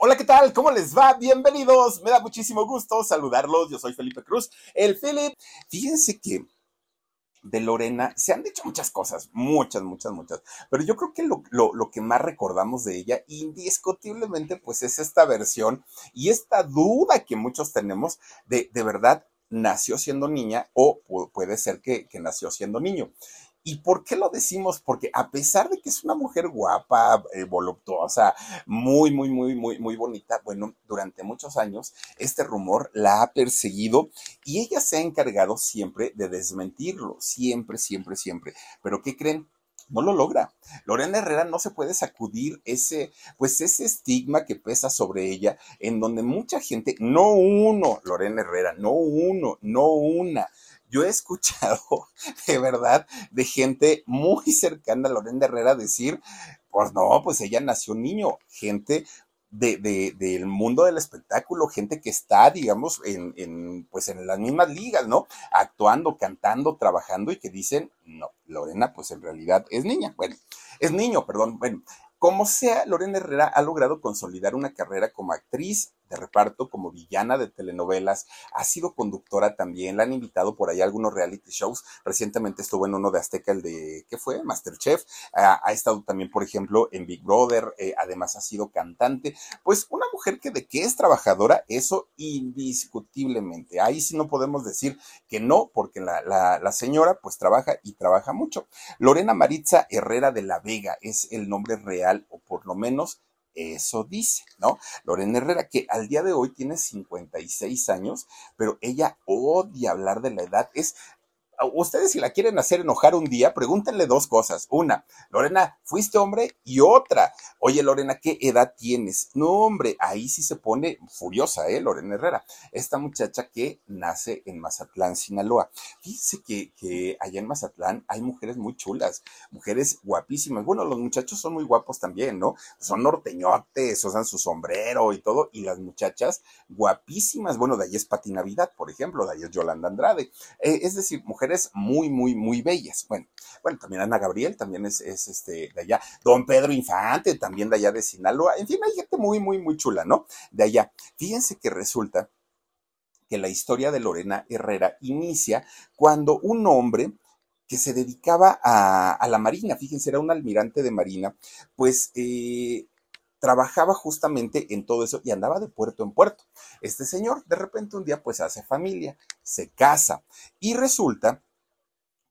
Hola, ¿qué tal? ¿Cómo les va? Bienvenidos. Me da muchísimo gusto saludarlos. Yo soy Felipe Cruz, el Philip. Fíjense que de Lorena se han dicho muchas cosas, muchas, muchas, muchas. Pero yo creo que lo, lo, lo, que más recordamos de ella, indiscutiblemente, pues es esta versión y esta duda que muchos tenemos de, de verdad, nació siendo niña o puede ser que, que nació siendo niño. ¿Y por qué lo decimos? Porque a pesar de que es una mujer guapa, eh, voluptuosa, muy, muy, muy, muy, muy bonita, bueno, durante muchos años este rumor la ha perseguido y ella se ha encargado siempre de desmentirlo, siempre, siempre, siempre. Pero ¿qué creen? no lo logra. Lorena Herrera no se puede sacudir ese, pues ese estigma que pesa sobre ella, en donde mucha gente, no uno, Lorena Herrera, no uno, no una, yo he escuchado de verdad de gente muy cercana a Lorena Herrera decir, pues no, pues ella nació niño, gente de, de, del mundo del espectáculo, gente que está, digamos, en, en, pues en las mismas ligas, ¿no? Actuando, cantando, trabajando y que dicen, no, Lorena, pues en realidad es niña, bueno, es niño, perdón, bueno. Como sea, Lorena Herrera ha logrado consolidar una carrera como actriz, de reparto como villana de telenovelas, ha sido conductora también, la han invitado por ahí a algunos reality shows, recientemente estuvo en uno de Azteca, el de, ¿qué fue? Masterchef, ha, estado también, por ejemplo, en Big Brother, eh, además ha sido cantante, pues una mujer que de qué es trabajadora, eso indiscutiblemente, ahí sí no podemos decir que no, porque la, la, la señora pues trabaja y trabaja mucho. Lorena Maritza Herrera de la Vega es el nombre real, o por lo menos eso dice, ¿no? Lorena Herrera, que al día de hoy tiene 56 años, pero ella odia hablar de la edad. Es ustedes si la quieren hacer enojar un día, pregúntenle dos cosas. Una, Lorena, ¿fuiste hombre? Y otra, oye Lorena, ¿qué edad tienes? No, hombre, ahí sí se pone furiosa, ¿eh? Lorena Herrera. Esta muchacha que nace en Mazatlán, Sinaloa. Fíjense que, que allá en Mazatlán hay mujeres muy chulas, mujeres guapísimas. Bueno, los muchachos son muy guapos también, ¿no? Son norteñotes, usan su sombrero y todo, y las muchachas guapísimas. Bueno, de ahí es Pati Navidad, por ejemplo, de ahí es Yolanda Andrade. Eh, es decir, mujeres muy, muy, muy bellas. Bueno, bueno, también Ana Gabriel, también es, es este, de allá. Don Pedro Infante, también de allá de Sinaloa. En fin, hay gente muy, muy, muy chula, ¿no? De allá. Fíjense que resulta que la historia de Lorena Herrera inicia cuando un hombre que se dedicaba a, a la marina, fíjense, era un almirante de marina, pues eh, trabajaba justamente en todo eso y andaba de puerto en puerto. Este señor de repente un día pues hace familia, se casa y resulta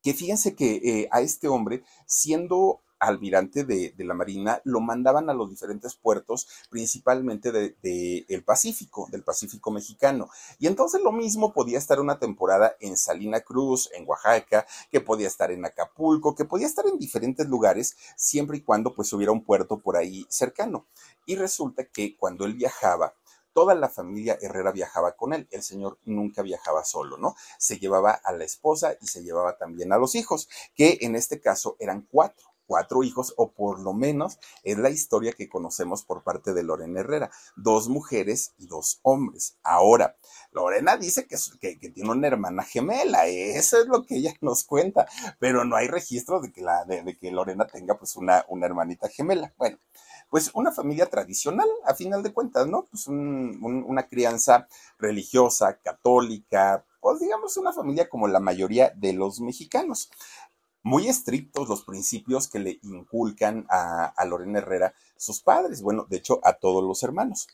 que fíjense que eh, a este hombre, siendo almirante de, de, la Marina, lo mandaban a los diferentes puertos, principalmente del de, de Pacífico, del Pacífico mexicano. Y entonces lo mismo podía estar una temporada en Salina Cruz, en Oaxaca, que podía estar en Acapulco, que podía estar en diferentes lugares, siempre y cuando pues hubiera un puerto por ahí cercano. Y resulta que cuando él viajaba, toda la familia Herrera viajaba con él. El señor nunca viajaba solo, ¿no? Se llevaba a la esposa y se llevaba también a los hijos, que en este caso eran cuatro cuatro hijos, o por lo menos es la historia que conocemos por parte de Lorena Herrera, dos mujeres y dos hombres. Ahora, Lorena dice que, que, tiene una hermana gemela, eso es lo que ella nos cuenta, pero no hay registro de que, la, de, que Lorena tenga pues una, una hermanita gemela. Bueno, pues una familia tradicional, a final de cuentas, ¿no? Pues un, un, una crianza religiosa, católica, pues digamos una familia como la mayoría de los mexicanos muy estrictos los principios que le inculcan a, Lorena Herrera sus padres, bueno, de hecho a todos los hermanos.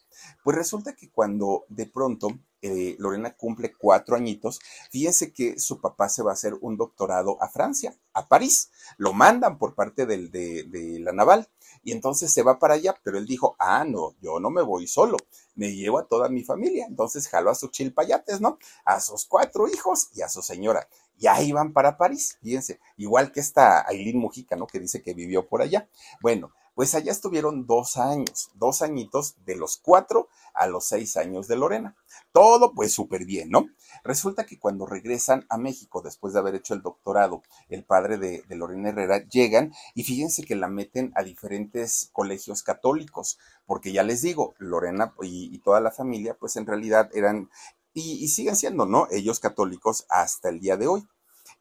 Pues resulta que cuando de pronto eh, Lorena cumple cuatro añitos, fíjense que su papá se va a hacer un doctorado a Francia, a París, lo mandan por parte de, de la naval. Y entonces se va para allá, pero él dijo, ah, no, yo no me voy solo, me llevo a toda mi familia, entonces jalo a sus chilpayates, ¿no? A sus cuatro hijos y a su señora ya iban para París, fíjense, igual que esta Aileen Mujica, ¿no? Que dice que vivió por allá. Bueno, pues allá estuvieron dos años, dos añitos de los cuatro a los seis años de Lorena. Todo pues súper bien, ¿no? Resulta que cuando regresan a México después de haber hecho el doctorado, el padre de, Lorena Herrera, llegan y fíjense que la meten a diferentes colegios católicos, porque ya les digo, Lorena y, toda la familia pues en realidad eran y, siguen siendo, ¿no? Ellos católicos hasta el día de hoy.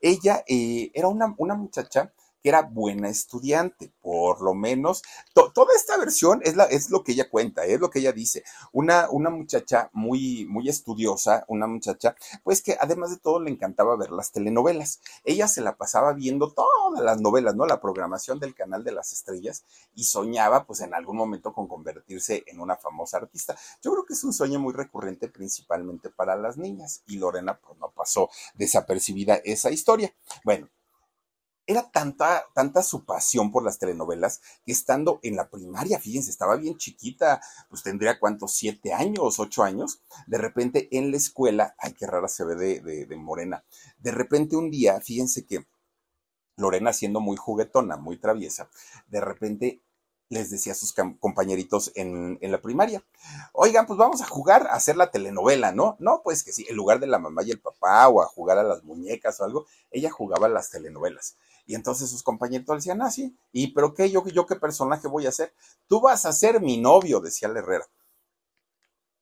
Ella eh, era una muchacha que era buena estudiante, por lo menos. toda esta versión es, es lo que ella cuenta, es lo que ella dice. Una, una muchacha muy, muy estudiosa, una muchacha, pues que además de todo le encantaba ver las telenovelas. Ella se la pasaba viendo todas las novelas, ¿no? La programación del canal de las estrellas y soñaba, pues en algún momento con convertirse en una famosa artista. Yo creo que es un sueño muy recurrente principalmente para las niñas y Lorena pues no pasó desapercibida esa historia. Bueno, era tanta, tanta su pasión por las telenovelas que estando en la primaria, fíjense, estaba bien chiquita, pues tendría cuántos, siete años, ocho años, de repente en la escuela, ay, qué rara se ve de, de Morena, de repente un día, fíjense que Lorena siendo muy juguetona, muy traviesa, de repente les decía a sus compañeritos en, la primaria, oigan, pues vamos a jugar a hacer la telenovela, ¿no? No, pues que sí, en lugar de la mamá y el papá o a jugar a las muñecas o algo, ella jugaba las telenovelas. Y entonces sus compañeritos le decían, ah, sí, ¿y pero qué? ¿Yo, yo qué personaje voy a hacer? Tú vas a ser mi novio, decía la Herrera.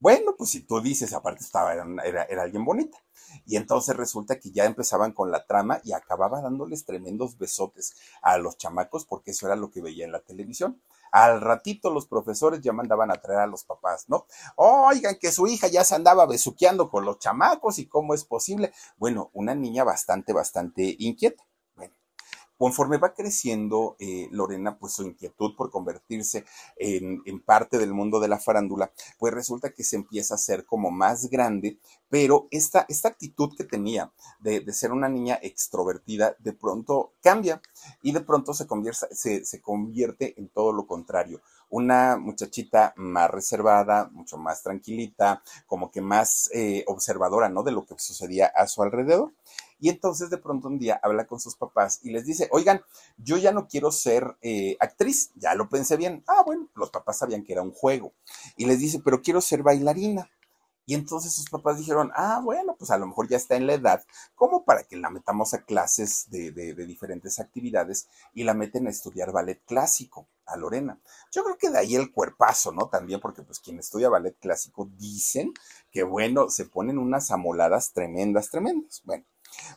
Bueno, pues si tú dices, aparte estaba, era, alguien bonita. Y entonces resulta que ya empezaban con la trama y acababa dándoles tremendos besotes a los chamacos porque eso era lo que veía en la televisión. Al ratito los profesores ya mandaban a traer a los papás, ¿no? Oigan, que su hija ya se andaba besuqueando con los chamacos y cómo es posible. Bueno, una niña bastante, bastante inquieta. Conforme va creciendo eh, Lorena, pues su inquietud por convertirse en, parte del mundo de la farándula, pues resulta que se empieza a ser como más grande, pero esta, esta actitud que tenía de, ser una niña extrovertida, de pronto cambia y de pronto se convierte, se, convierte en todo lo contrario. Una muchachita más reservada, mucho más tranquilita, como que más eh, observadora, ¿no? De lo que sucedía a su alrededor. Y entonces de pronto un día habla con sus papás y les dice, oigan, yo ya no quiero ser eh, actriz, ya lo pensé bien. Ah, bueno, los papás sabían que era un juego. Y les dice, pero quiero ser bailarina. Y entonces sus papás dijeron, ah, bueno, pues a lo mejor ya está en la edad como para que la metamos a clases de, de, diferentes actividades y la meten a estudiar ballet clásico a Lorena. Yo creo que de ahí el cuerpazo, ¿no? También porque pues quien estudia ballet clásico dicen que, bueno, se ponen unas amoladas tremendas, tremendas. Bueno,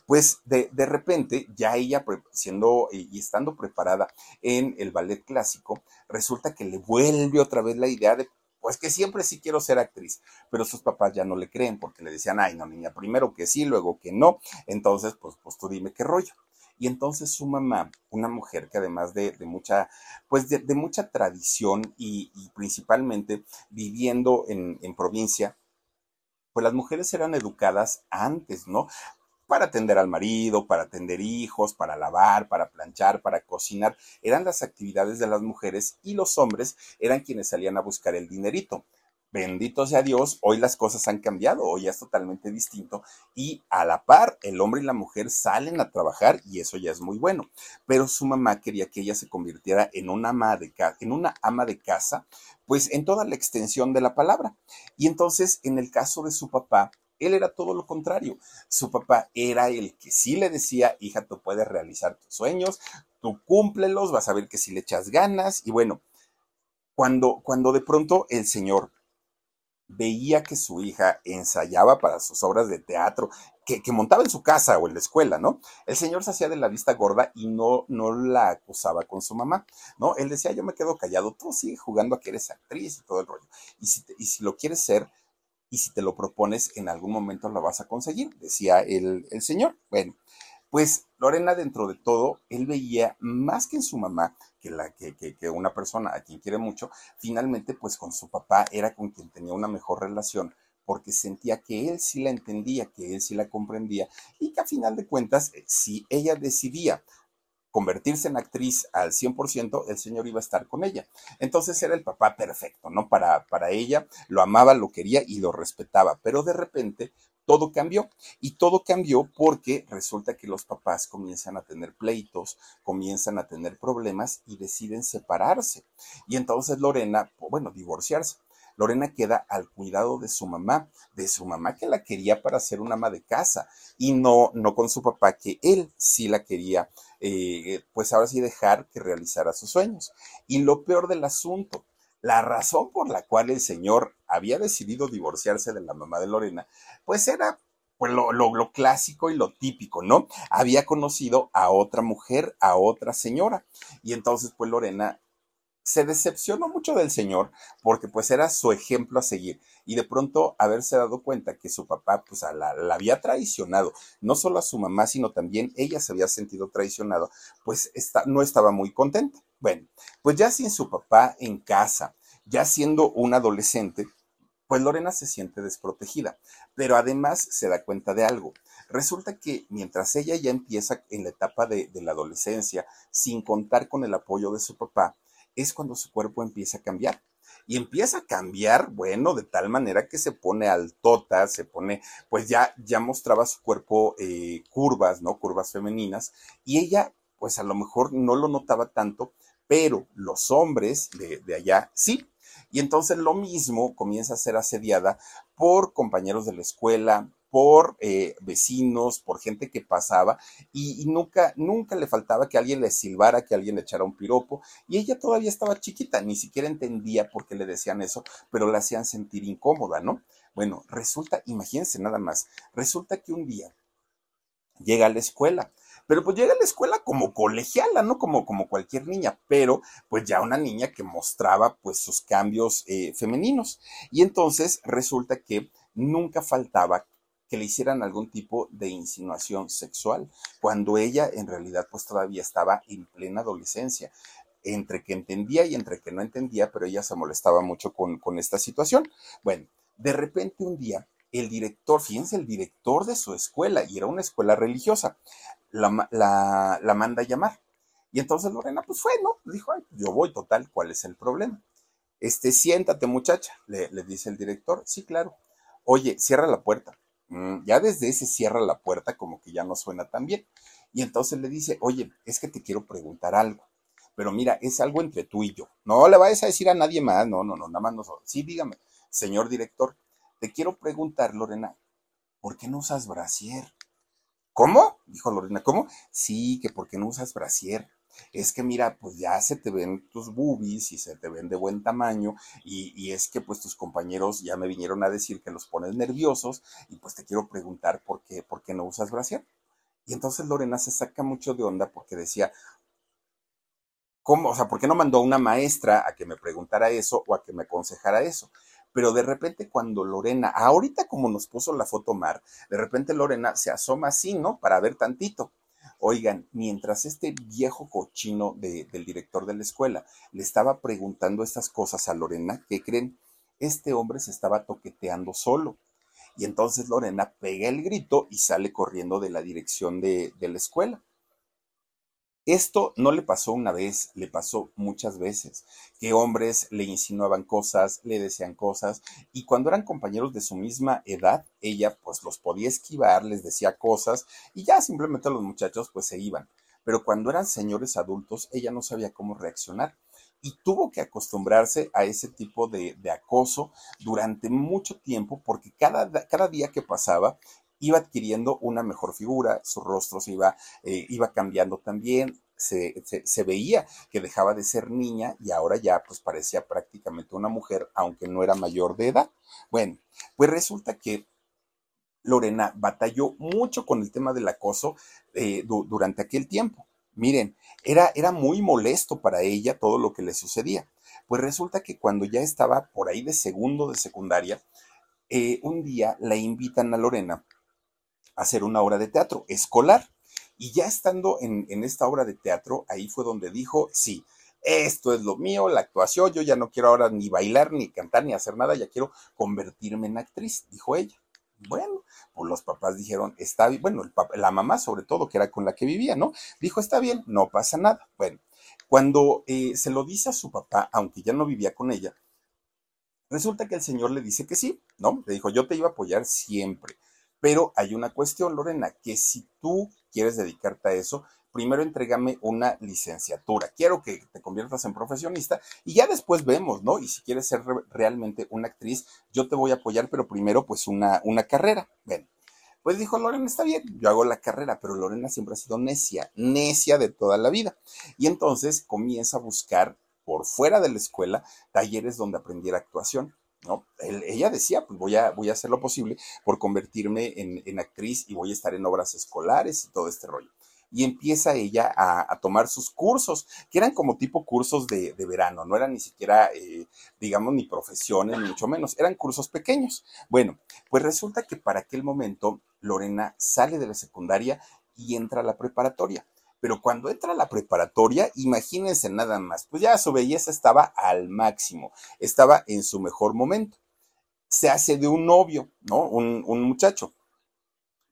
pues de, de repente, ya ella siendo y estando preparada en el ballet clásico, resulta que le vuelve otra vez la idea de pues que siempre sí quiero ser actriz, pero sus papás ya no le creen porque le decían, ay, no, niña, primero que sí, luego que no, entonces, pues, pues tú dime qué rollo. Y entonces su mamá, una mujer que además de, mucha, pues de, mucha tradición y, principalmente viviendo en, en provincia, pues las mujeres eran educadas antes, ¿no? Para atender al marido, para atender hijos, para lavar, para planchar, para cocinar. Eran las actividades de las mujeres y los hombres eran quienes salían a buscar el dinerito. Bendito sea Dios, hoy las cosas han cambiado, hoy es totalmente distinto y a la par el hombre y la mujer salen a trabajar y eso ya es muy bueno. Pero su mamá quería que ella se convirtiera en una ama de, en una ama de casa, pues en toda la extensión de la palabra. Y entonces, en el caso de su papá, él era todo lo contrario. Su papá era el que sí le decía, hija, tú puedes realizar tus sueños, tú cúmplelos, vas a ver que si le echas ganas. Y bueno, cuando, cuando de pronto el señor veía que su hija ensayaba para sus obras de teatro, que, que, montaba en su casa o en la escuela, ¿no? El señor se hacía de la vista gorda y no, no la acusaba con su mamá, ¿no? Él decía, yo me quedo callado, tú sigue jugando a que eres actriz y todo el rollo. Y si, y si lo quieres ser, y si te lo propones, en algún momento lo vas a conseguir, decía el, señor. Bueno, pues Lorena, dentro de todo, él veía más que en su mamá, que, la, que, que, una persona a quien quiere mucho, finalmente, pues con su papá era con quien tenía una mejor relación, porque sentía que él sí la entendía, que él sí la comprendía, y que a final de cuentas, eh, si ella decidía convertirse en actriz al 100%, el señor iba a estar con ella. Entonces era el papá perfecto, ¿no? Para, para ella, lo amaba, lo quería y lo respetaba, pero de repente todo cambió. Y todo cambió porque resulta que los papás comienzan a tener pleitos, comienzan a tener problemas y deciden separarse. Y entonces Lorena, bueno, divorciarse. Lorena queda al cuidado de su mamá, de su mamá que la quería para ser una ama de casa y no, no con su papá que él sí la quería, eh, pues ahora sí dejar que realizara sus sueños. Y lo peor del asunto, la razón por la cual el señor había decidido divorciarse de la mamá de Lorena, pues era pues lo, lo, clásico y lo típico, ¿no? Había conocido a otra mujer, a otra señora. Y entonces, pues Lorena se decepcionó mucho del señor porque pues era su ejemplo a seguir y de pronto haberse dado cuenta que su papá pues la, la, había traicionado, no solo a su mamá, sino también ella se había sentido traicionado, pues está, no estaba muy contenta. Bueno, pues ya sin su papá en casa, ya siendo un adolescente, pues Lorena se siente desprotegida, pero además se da cuenta de algo. Resulta que mientras ella ya empieza en la etapa de la adolescencia, sin contar con el apoyo de su papá, es cuando su cuerpo empieza a cambiar. Y empieza a cambiar, bueno, de tal manera que se pone altota, se pone, pues ya, ya mostraba su cuerpo eh, curvas, ¿no? Curvas femeninas. Y ella, pues a lo mejor no lo notaba tanto, pero los hombres de, de allá sí. Y entonces lo mismo comienza a ser asediada por compañeros de la escuela, por eh, vecinos, por gente que pasaba y, nunca, nunca le faltaba que alguien le silbara, que alguien le echara un piropo y ella todavía estaba chiquita, ni siquiera entendía por qué le decían eso, pero la hacían sentir incómoda, ¿no? Bueno, resulta, imagínense nada más, resulta que un día llega a la escuela, pero pues llega a la escuela como colegiala, ¿no? Como, como cualquier niña, pero pues ya una niña que mostraba pues sus cambios eh, femeninos. Y entonces resulta que nunca faltaba que le hicieran algún tipo de insinuación sexual, cuando ella en realidad pues todavía estaba en plena adolescencia, entre que entendía y entre que no entendía, pero ella se molestaba mucho con, con esta situación. Bueno, de repente un día el director, fíjense, el director de su escuela, y era una escuela religiosa, la, la, la manda a llamar. Y entonces Lorena, pues fue, ¿no? Dijo, Ay, yo voy, total, ¿cuál es el problema? Este, siéntate, muchacha, le, le dice el director. Sí, claro. Oye, cierra la puerta. Mm, ya desde ese cierra la puerta como que ya no suena tan bien. Y entonces le dice, oye, es que te quiero preguntar algo. Pero mira, es algo entre tú y yo. No le vayas a decir a nadie más. No, no, no, nada más nosotros. Sí, dígame, señor director, te quiero preguntar, Lorena, ¿por qué no usas brasier? ¿Cómo? Dijo Lorena, ¿cómo? Sí, que ¿por qué no usas brasier? Es que mira, pues ya se te ven tus boobies y se te ven de buen tamaño y, es que pues tus compañeros ya me vinieron a decir que los pones nerviosos y pues te quiero preguntar por qué, por qué no usas brasier. Y entonces Lorena se saca mucho de onda porque decía, ¿cómo? O sea, ¿por qué no mandó una maestra a que me preguntara eso o a que me aconsejara eso? Pero de repente cuando Lorena, ahorita como nos puso la foto Mar, de repente Lorena se asoma así, ¿no? Para ver tantito. Oigan, mientras este viejo cochino del director de la escuela le estaba preguntando estas cosas a Lorena, ¿qué creen? Este hombre se estaba toqueteando solo. Y entonces Lorena pega el grito y sale corriendo de la dirección de, de la escuela. Esto no le pasó una vez, le pasó muchas veces, que hombres le insinuaban cosas, le decían cosas, y cuando eran compañeros de su misma edad, ella pues los podía esquivar, les decía cosas, y ya simplemente los muchachos pues se iban. Pero cuando eran señores adultos, ella no sabía cómo reaccionar y tuvo que acostumbrarse a ese tipo de, acoso durante mucho tiempo porque cada, cada día que pasaba iba adquiriendo una mejor figura, su rostro se iba, eh, iba cambiando también, se, se, veía que dejaba de ser niña y ahora ya pues parecía prácticamente una mujer, aunque no era mayor de edad. Bueno, pues resulta que Lorena batalló mucho con el tema del acoso eh, durante aquel tiempo. Miren, era, era muy molesto para ella todo lo que le sucedía. Pues resulta que cuando ya estaba por ahí de segundo de secundaria, eh, un día la invitan a Lorena hacer una obra de teatro escolar. Y ya estando en, esta obra de teatro, ahí fue donde dijo, sí, esto es lo mío, la actuación, yo ya no quiero ahora ni bailar, ni cantar, ni hacer nada, ya quiero convertirme en actriz, dijo ella. Bueno, pues los papás dijeron, está bien, bueno, la mamá sobre todo, que era con la que vivía, ¿no? Dijo, está bien, no pasa nada. Bueno, cuando eh, se lo dice a su papá, aunque ya no vivía con ella, resulta que el señor le dice que sí, ¿no? Le dijo, yo te iba a apoyar siempre. Pero hay una cuestión, Lorena, que si tú quieres dedicarte a eso, primero entrégame una licenciatura. Quiero que te conviertas en profesionista y ya después vemos, ¿no? Y si quieres ser realmente una actriz, yo te voy a apoyar, pero primero pues una, una carrera. Ven. Pues dijo Lorena, está bien, yo hago la carrera, pero Lorena siempre ha sido necia, necia de toda la vida. Y entonces comienza a buscar por fuera de la escuela talleres donde aprendiera actuación. ¿No? ella decía, pues voy a, voy a hacer lo posible por convertirme en, actriz y voy a estar en obras escolares y todo este rollo. Y empieza ella a, tomar sus cursos, que eran como tipo cursos de, verano, no eran ni siquiera, eh, digamos, ni profesiones, ni mucho menos, eran cursos pequeños. Bueno, pues resulta que para aquel momento Lorena sale de la secundaria y entra a la preparatoria pero cuando entra a la preparatoria, imagínense nada más, pues ya su belleza estaba al máximo, estaba en su mejor momento. Se hace de un novio, ¿no? Un, muchacho.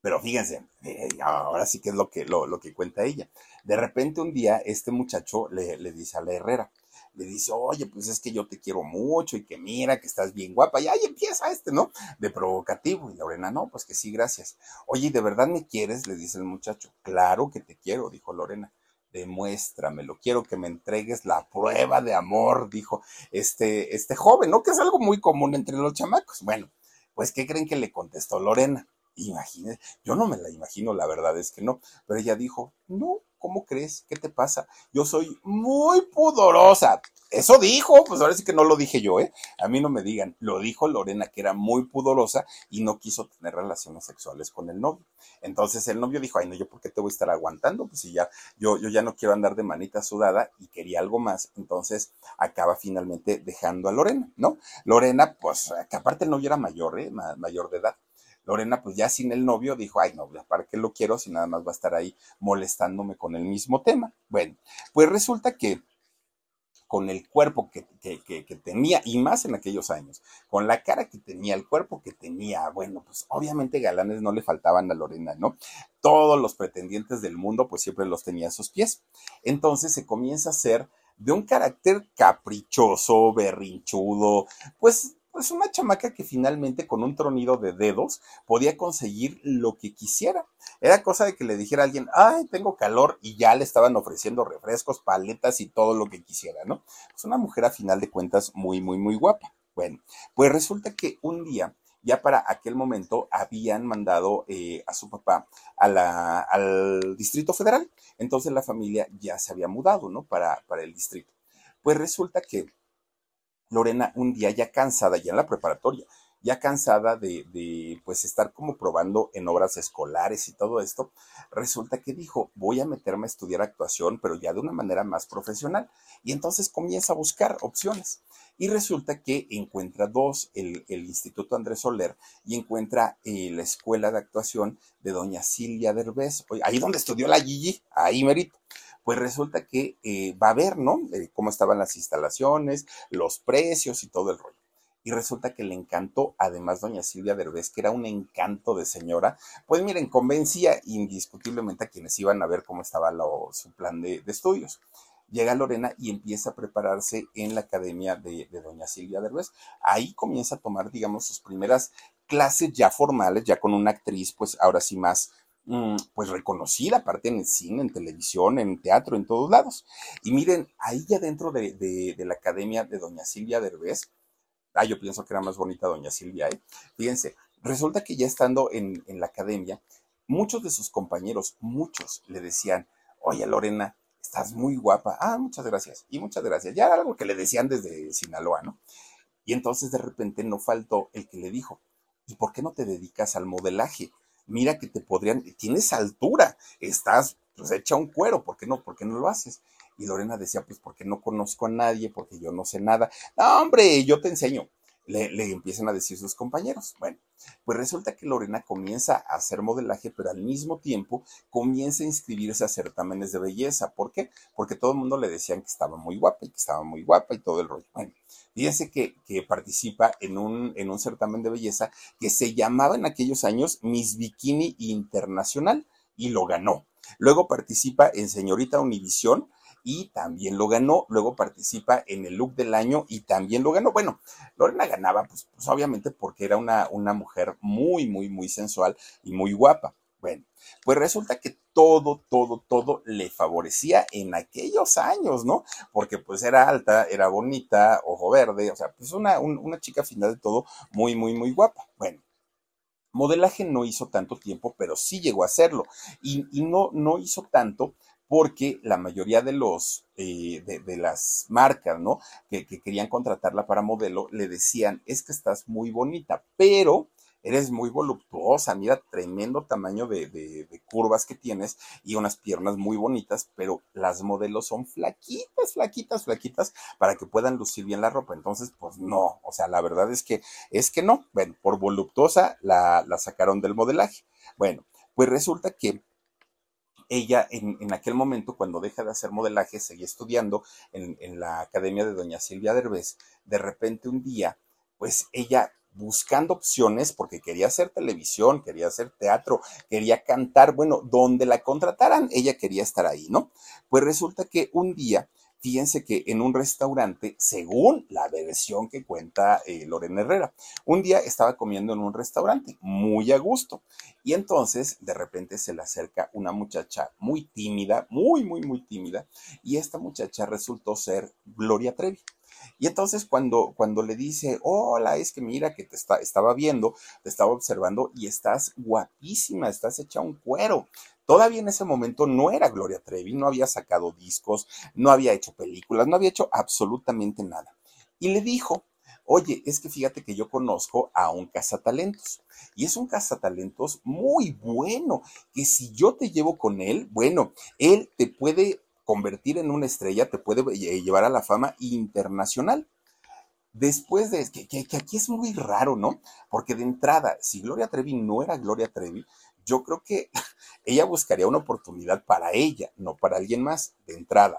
Pero fíjense, eh, ahora sí que es lo que, lo, que cuenta ella. De repente un día este muchacho le, le dice a la Herrera, le dice, oye, pues es que yo te quiero mucho y que mira que estás bien guapa. Y ahí empieza este, ¿no? De provocativo. Y Lorena, no, pues que sí, gracias. Oye, ¿de verdad me quieres? Le dice el muchacho. Claro que te quiero, dijo Lorena. Demuéstramelo, quiero que me entregues la prueba de amor, dijo este, este joven, ¿no? Que es algo muy común entre los chamacos. Bueno, pues, ¿qué creen que le contestó Lorena? Imagínense, yo no me la imagino, la verdad es que no, pero ella dijo, no, ¿cómo crees? ¿Qué te pasa? Yo soy muy pudorosa. Eso dijo, pues ahora sí que no lo dije yo, ¿eh? A mí no me digan, lo dijo Lorena que era muy pudorosa y no quiso tener relaciones sexuales con el novio. Entonces el novio dijo, ay, no, yo por qué te voy a estar aguantando, pues si ya, yo, yo ya no quiero andar de manita sudada y quería algo más, entonces acaba finalmente dejando a Lorena, ¿no? Lorena, pues, que aparte el novio era mayor, ¿eh? mayor de edad. Lorena, pues ya sin el novio, dijo, ay, no, ¿para qué lo quiero si nada más va a estar ahí molestándome con el mismo tema? Bueno, pues resulta que con el cuerpo que, tenía, y más en aquellos años, con la cara que tenía, el cuerpo que tenía, bueno, pues obviamente galanes no le faltaban a Lorena, ¿no? Todos los pretendientes del mundo, pues siempre los tenía a sus pies. Entonces se comienza a ser de un carácter caprichoso, berrinchudo, pues pues una chamaca que finalmente con un tronido de dedos podía conseguir lo que quisiera. Era cosa de que le dijera a alguien, ay, tengo calor y ya le estaban ofreciendo refrescos, paletas y todo lo que quisiera, ¿no? Es una mujer a final de cuentas muy, muy, muy guapa. Bueno, pues resulta que un día, ya para aquel momento, habían mandado eh, a su papá al Distrito Federal. Entonces la familia ya se había mudado, ¿no? Para, para el distrito. Pues resulta que Lorena un día ya cansada, ya en la preparatoria, ya cansada de, pues estar como probando en obras escolares y todo esto, resulta que dijo, voy a meterme a estudiar actuación, pero ya de una manera más profesional. Y entonces comienza a buscar opciones. Y resulta que encuentra dos, el, Instituto Andrés Soler y encuentra eh, la escuela de actuación de doña Silvia Derbez, ahí donde estudió la Gigi, ahí merito pues resulta que eh, va a ver, ¿no? Eh, cómo estaban las instalaciones, los precios y todo el rollo. Y resulta que le encantó, además, doña Silvia Derbez, que era un encanto de señora. Pues miren, convencía indiscutiblemente a quienes iban a ver cómo estaba su plan de, estudios. Llega Lorena y empieza a prepararse en la academia de, de doña Silvia Derbez. Ahí comienza a tomar, digamos, sus primeras clases ya formales, ya con una actriz, pues ahora sí más pues reconocida, aparte en el cine, en televisión, en teatro, en todos lados. Y miren, ahí ya dentro de, la academia de doña Silvia Derbez, ah, yo pienso que era más bonita doña Silvia, ¿eh? Fíjense, resulta que ya estando en, en la academia, muchos de sus compañeros, muchos le decían, oye Lorena, estás muy guapa. Ah, muchas gracias. Y muchas gracias. Ya era algo que le decían desde Sinaloa, ¿no? Y entonces de repente no faltó el que le dijo, ¿y por qué no te dedicas al modelaje? Mira que te podrían, tienes altura, estás pues hecha un cuero, ¿por qué no? ¿Por qué no lo haces? Y Lorena decía, pues porque no conozco a nadie, porque yo no sé nada. No, hombre, yo te enseño. Le, empiezan a decir sus compañeros. Bueno, pues resulta que Lorena comienza a hacer modelaje, pero al mismo tiempo comienza a inscribirse a certámenes de belleza. ¿Por qué? Porque todo el mundo le decían que estaba muy guapa y que estaba muy guapa y todo el rollo. Bueno, Fíjense que, que participa en un, en un certamen de belleza que se llamaba en aquellos años Miss Bikini Internacional y lo ganó. Luego participa en Señorita Univisión y también lo ganó. Luego participa en el look del año y también lo ganó. Bueno, Lorena ganaba, pues, pues obviamente porque era una, una mujer muy, muy, muy sensual y muy guapa. Bueno, pues resulta que todo, todo, todo le favorecía en aquellos años, ¿no? Porque pues era alta, era bonita, ojo verde, o sea, pues una, una chica final de todo muy, muy, muy guapa. Bueno, modelaje no hizo tanto tiempo, pero sí llegó a hacerlo. Y, y no, no hizo tanto porque la mayoría de los eh, de, las marcas, ¿no? Que, que, querían contratarla para modelo, le decían, es que estás muy bonita, pero eres muy voluptuosa, mira, tremendo tamaño de, curvas que tienes y unas piernas muy bonitas, pero las modelos son flaquitas, flaquitas, flaquitas para que puedan lucir bien la ropa. Entonces, pues no, o sea, la verdad es que, es que no, bueno, por voluptuosa la, sacaron del modelaje. Bueno, pues resulta que ella en, en, aquel momento, cuando deja de hacer modelaje, seguía estudiando en, en la academia de doña Silvia Derbez, de repente un día, pues ella buscando opciones porque quería hacer televisión, quería hacer teatro, quería cantar, bueno, donde la contrataran, ella quería estar ahí, ¿no? Pues resulta que un día, fíjense que en un restaurante, según la versión que cuenta eh, Lorena Herrera, un día estaba comiendo en un restaurante, muy a gusto, y entonces de repente se le acerca una muchacha muy tímida, muy, muy, muy tímida, y esta muchacha resultó ser Gloria Trevi. Y entonces cuando, cuando le dice, hola, es que mira que te está, estaba viendo, te estaba observando y estás guapísima, estás hecha un cuero. Todavía en ese momento no era Gloria Trevi, no había sacado discos, no había hecho películas, no había hecho absolutamente nada. Y le dijo, oye, es que fíjate que yo conozco a un cazatalentos. Y es un cazatalentos muy bueno, que si yo te llevo con él, bueno, él te puede convertir en una estrella te puede eh, llevar a la fama internacional. Después de que, que, aquí es muy raro, ¿no? Porque de entrada, si Gloria Trevi no era Gloria Trevi, yo creo que ella buscaría una oportunidad para ella, no para alguien más, de entrada.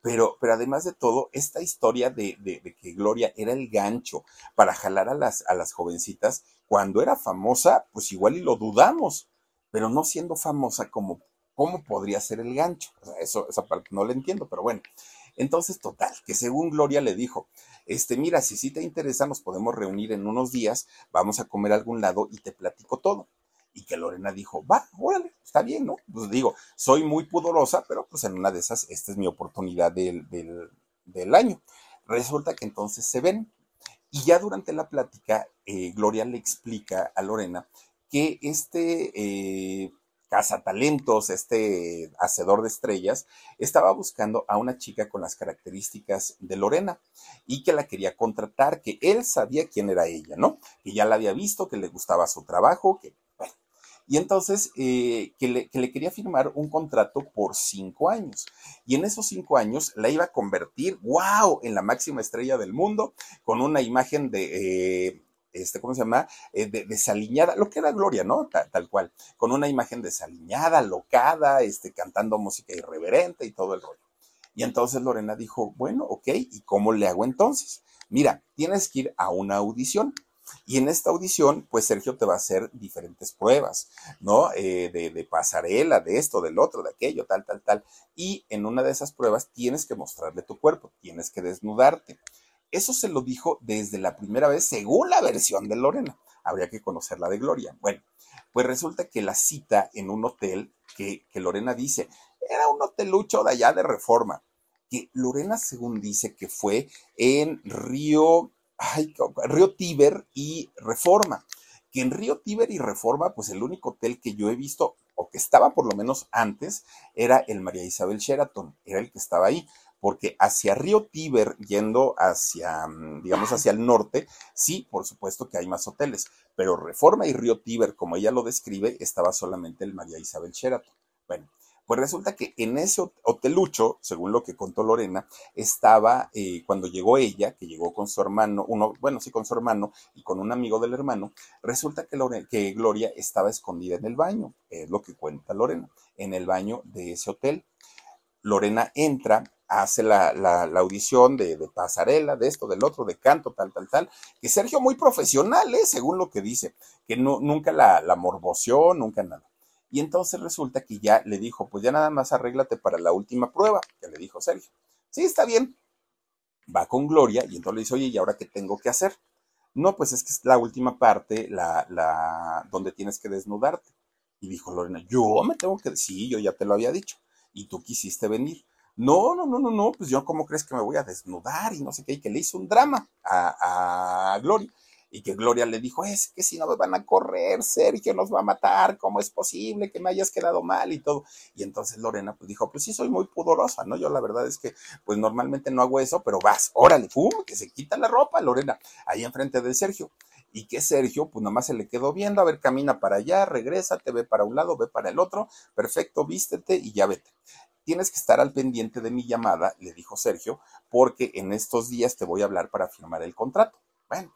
Pero, pero además de todo, esta historia de, de, que Gloria era el gancho para jalar a las, a las jovencitas, cuando era famosa, pues igual y lo dudamos, pero no siendo famosa como ¿Cómo podría ser el gancho? eso, esa parte no la entiendo, pero bueno. Entonces, total, que según Gloria le dijo, este, mira, si sí te interesa, nos podemos reunir en unos días, vamos a comer a algún lado y te platico todo. Y que Lorena dijo, va, órale, está bien, ¿no? Pues digo, soy muy pudorosa, pero pues en una de esas, esta es mi oportunidad del, del, año. Resulta que entonces se ven. Y ya durante la plática, eh, Gloria le explica a Lorena que este eh, talentos, este hacedor de estrellas, estaba buscando a una chica con las características de Lorena y que la quería contratar, que él sabía quién era ella, ¿no? Que ya la había visto, que le gustaba su trabajo, que. Y entonces eh, que, le, que, le, quería firmar un contrato por cinco años. Y en esos cinco años la iba a convertir, wow, en la máxima estrella del mundo, con una imagen de, eh, este, ¿cómo se llama? Eh, desaliñada, lo que era Gloria, ¿no? Tal, cual, con una imagen desaliñada, locada, este, cantando música irreverente y todo el rollo. Y entonces Lorena dijo, bueno, ok, ¿y cómo le hago entonces? Mira, tienes que ir a una audición. Y en esta audición, pues Sergio te va a hacer diferentes pruebas, ¿no? Eh, de, pasarela, de esto, del otro, de aquello, tal, tal, tal. Y en una de esas pruebas tienes que mostrarle tu cuerpo, tienes que desnudarte. Eso se lo dijo desde la primera vez, según la versión de Lorena. Habría que conocer la de Gloria. Bueno, pues resulta que la cita en un hotel que, Lorena dice, era un hotelucho de allá de Reforma, que Lorena según dice que fue en Río, ay, Río Tíber y Reforma, que en Río Tíber y Reforma, pues el único hotel que yo he visto, o que estaba por lo menos antes, era el María Isabel Sheraton, era el que estaba ahí. Porque hacia Río Tíber, yendo hacia, mm, digamos, hacia el norte, sí, por supuesto que hay más hoteles, pero Reforma y Río Tíber, como ella lo describe, estaba solamente el María Isabel Sheraton. Bueno, pues resulta que en ese hotelucho, según lo que contó Lorena, estaba eh, cuando llegó ella, que llegó con su hermano, uno, bueno, sí, con su hermano y con un amigo del hermano, resulta que, que Gloria estaba escondida en el baño, es lo que cuenta Lorena, en el baño de ese hotel. Lorena entra, hace la, audición de, pasarela, de esto, del otro, de canto, tal, tal, tal, que Sergio muy profesional, ¿eh? según lo que dice, que no, nunca la, la morboció, nunca nada. Y entonces resulta que ya le dijo, pues ya nada más arréglate para la última prueba, que le dijo Sergio. Sí, está bien. Va con Gloria y entonces le dice, oye, ¿y ahora qué tengo que hacer? No, pues es que es la última parte, la, la, donde tienes que desnudarte. Y dijo Lorena, yo me tengo que, sí, yo ya te lo había dicho. Y tú quisiste venir. No, no, no, no, no, pues yo cómo crees que me voy a desnudar y no sé qué, y que le hizo un drama a, a Gloria. Y que Gloria le dijo, es que si no me van a correr, Sergio nos va a matar, ¿cómo es posible que me hayas quedado mal y todo? Y entonces Lorena pues dijo, pues sí soy muy pudorosa, ¿no? Yo la verdad es que pues normalmente no hago eso, pero vas, órale, pum, que se quita la ropa, Lorena, ahí enfrente de Sergio. Y que Sergio, pues nomás se le quedó viendo, a ver, camina para allá, regresa, te ve para un lado, ve para el otro, perfecto, vístete y ya vete tienes que estar al pendiente de mi llamada, le dijo Sergio, porque en estos días te voy a hablar para firmar el contrato. Bueno,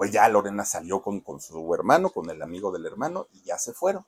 pues ya Lorena salió con, con su hermano, con el amigo del hermano, y ya se fueron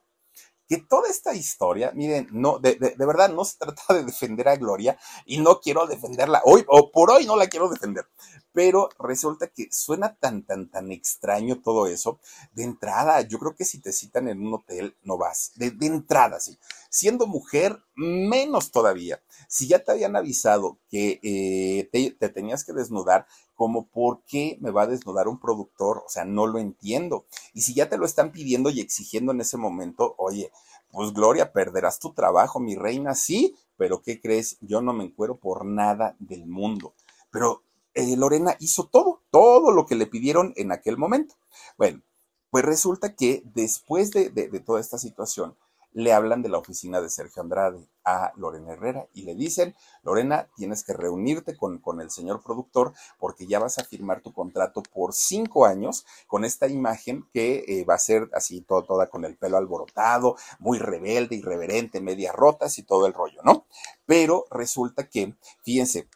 que toda esta historia, miren, no, de, de, verdad no se trata de defender a Gloria y no quiero defenderla hoy, o por hoy no la quiero defender, pero resulta que suena tan, tan, tan extraño todo eso. De entrada, yo creo que si te citan en un hotel, no vas. De, de entrada, sí. Siendo mujer, menos todavía. Si ya te habían avisado que eh, te, te tenías que desnudar, como por qué me va a desnudar un productor, o sea, no lo entiendo. Y si ya te lo están pidiendo y exigiendo en ese momento, oye, pues Gloria, perderás tu trabajo, mi reina, sí, pero ¿qué crees? Yo no me encuero por nada del mundo. Pero eh, Lorena hizo todo, todo lo que le pidieron en aquel momento. Bueno, pues resulta que después de toda esta situación, le hablan de la oficina de Sergio Andrade a Lorena Herrera y le dicen, Lorena, tienes que reunirte con, con el señor productor porque ya vas a firmar tu contrato por cinco años con esta imagen que eh, va a ser así toda con el pelo alborotado, muy rebelde, irreverente, medias rotas y todo el rollo, ¿no? Pero resulta que, fíjense,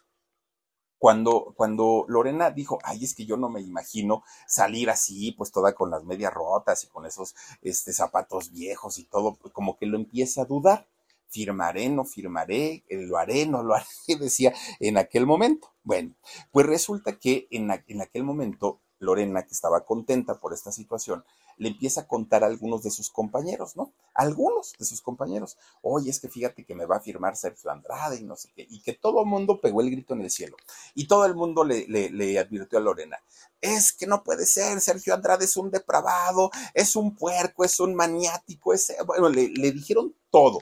cuando, cuando Lorena dijo, ay, es que yo no me imagino salir así, pues toda con las medias rotas y con esos este, zapatos viejos y todo, pues como que lo empieza a dudar. Firmaré, no firmaré, eh, lo haré, no lo haré, decía en aquel momento. Bueno, pues resulta que en, en aquel momento Lorena, que estaba contenta por esta situación, le empieza a contar a algunos de sus compañeros, ¿no? Algunos de sus compañeros. Oye, es que fíjate que me va a firmar Sergio Andrade y no sé qué. Y que todo el mundo pegó el grito en el cielo. Y todo el mundo le, advirtió a Lorena. Es que no puede ser, Sergio Andrade es un depravado, es un puerco, es un maniático, es... Bueno, le dijeron todo.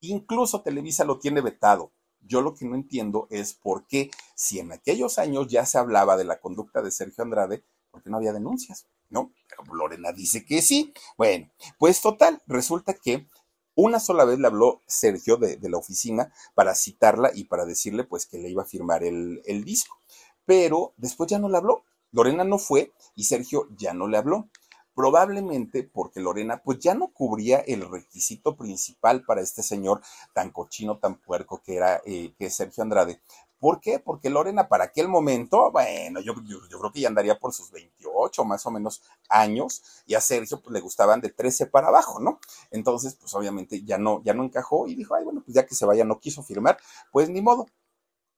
Incluso Televisa lo tiene vetado. Yo lo que no entiendo es por qué, si en aquellos años ya se hablaba de la conducta de Sergio Andrade, ¿por qué no había denuncias? ¿No? Pero Lorena dice que sí. Bueno, pues total, resulta que una sola vez le habló Sergio de, la oficina para citarla y para decirle pues que le iba a firmar el, el disco. Pero después ya no le habló. Lorena no fue y Sergio ya no le habló probablemente porque Lorena pues ya no cubría el requisito principal para este señor tan cochino, tan puerco que era eh, que Sergio Andrade. ¿Por qué? Porque Lorena para aquel momento, bueno, yo, yo, creo que ya andaría por sus 28 más o menos años y a Sergio pues le gustaban de 13 para abajo, ¿no? Entonces pues obviamente ya no, ya no encajó y dijo, ay bueno, pues ya que se vaya no quiso firmar, pues ni modo,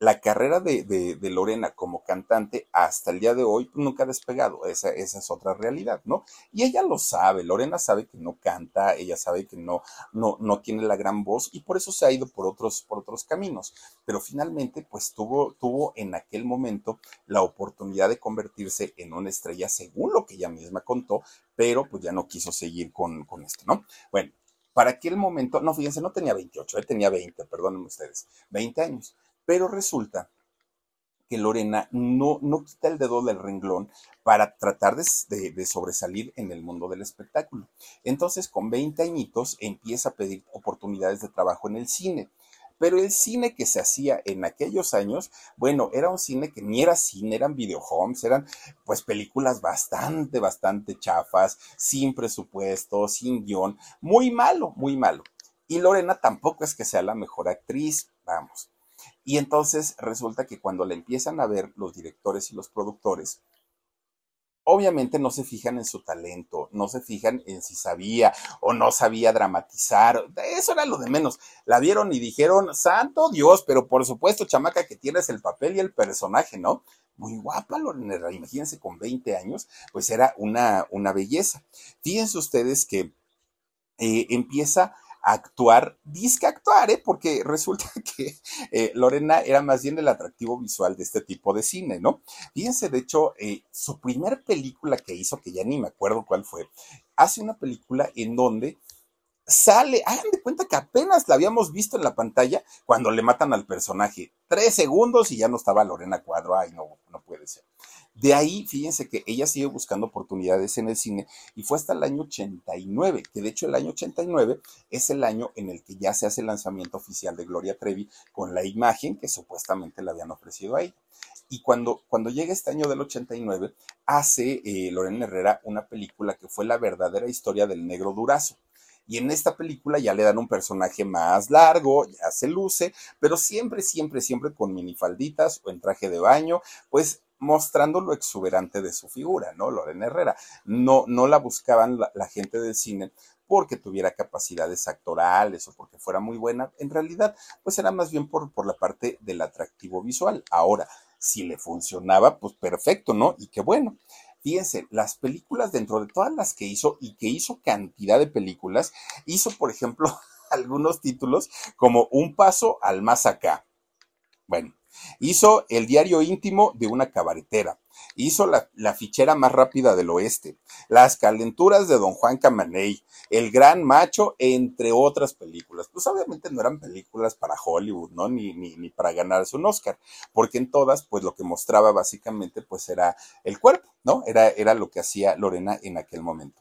la carrera de, Lorena como cantante hasta el día de hoy nunca ha despegado, esa, es otra realidad, ¿no? Y ella lo sabe, Lorena sabe que no canta, ella sabe que no, tiene la gran voz y por eso se ha ido por otros, por caminos, pero finalmente pues tuvo, en aquel momento la oportunidad de convertirse en una estrella según lo que ella misma contó, pero pues ya no quiso seguir con, esto, ¿no? Bueno, para aquel momento, no, fíjense, no tenía 28, él tenía 20, perdónenme ustedes, 20 años. Pero resulta que Lorena no, no quita el dedo del renglón para tratar de, sobresalir en el mundo del espectáculo. Entonces, con 20 añitos, empieza a pedir oportunidades de trabajo en el cine. Pero el cine que se hacía en aquellos años, bueno, era un cine que ni era cine, eran videohomes, eran pues películas bastante, bastante chafas, sin presupuesto, sin guion, muy malo, muy malo. Y Lorena tampoco es que sea la mejor actriz, vamos. Y entonces resulta que cuando la empiezan a ver los directores y los productores, obviamente no se fijan en su talento, no se fijan en si sabía o no sabía dramatizar, eso era lo de menos. La vieron y dijeron, santo Dios, pero por supuesto, chamaca, que tienes el papel y el personaje, ¿no? Muy guapa, Lorena, imagínense con 20 años, pues era una, una belleza. Fíjense ustedes que eh, empieza actuar, disque actuar, ¿eh? porque resulta que eh, Lorena era más bien el atractivo visual de este tipo de cine, ¿no? Fíjense, de hecho, eh, su primer película que hizo, que ya ni me acuerdo cuál fue, hace una película en donde sale, hagan de cuenta que apenas la habíamos visto en la pantalla cuando le matan al personaje. Tres segundos y ya no estaba Lorena Cuadro, ay, no, no puede ser. De ahí, fíjense que ella sigue buscando oportunidades en el cine y fue hasta el año 89, que de hecho el año 89 es el año en el que ya se hace el lanzamiento oficial de Gloria Trevi con la imagen que supuestamente le habían ofrecido a ella. Y cuando, cuando llega este año del 89, hace eh, Lorena Herrera una película que fue la verdadera historia del negro durazo. Y en esta película ya le dan un personaje más largo, ya se luce, pero siempre, siempre, siempre con minifalditas o en traje de baño, pues mostrando lo exuberante de su figura, ¿no? Lorena Herrera. No, no la buscaban la, gente del cine porque tuviera capacidades actorales o porque fuera muy buena. En realidad, pues era más bien por, por la parte del atractivo visual. Ahora, si le funcionaba, pues perfecto, ¿no? Y qué bueno. Fíjense, las películas dentro de todas las que hizo y que hizo cantidad de películas, hizo, por ejemplo, algunos títulos como Un paso al más acá. Bueno, Hizo el diario íntimo de una cabaretera. Hizo la, fichera más rápida del oeste. Las calenturas de Don Juan Camaney. El gran macho, entre otras películas. Pues obviamente no eran películas para Hollywood, ¿no? Ni, ni, ni para ganarse un Oscar. Porque en todas, pues lo que mostraba básicamente, pues era el cuerpo, ¿no? Era, era lo que hacía Lorena en aquel momento.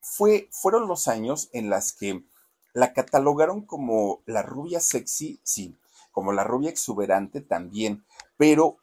Fue, fueron los años en las que la catalogaron como la rubia sexy, sí, como la rubia exuberante también, pero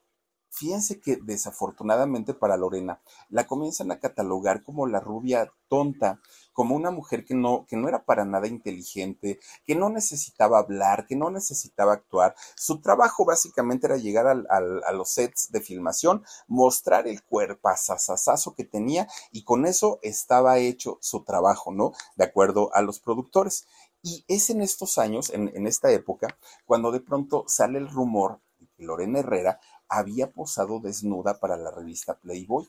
fíjense que desafortunadamente para Lorena la comienzan a catalogar como la rubia tonta, como una mujer que no, que no era para nada inteligente, que no necesitaba hablar, que no necesitaba actuar. Su trabajo básicamente era llegar a los sets de filmación, mostrar el cuerpo sasasazo que tenía y con eso estaba hecho su trabajo, ¿no? De acuerdo a los productores. Y es en estos años, en, esta época, cuando de pronto sale el rumor de que Lorena Herrera había posado desnuda para la revista Playboy.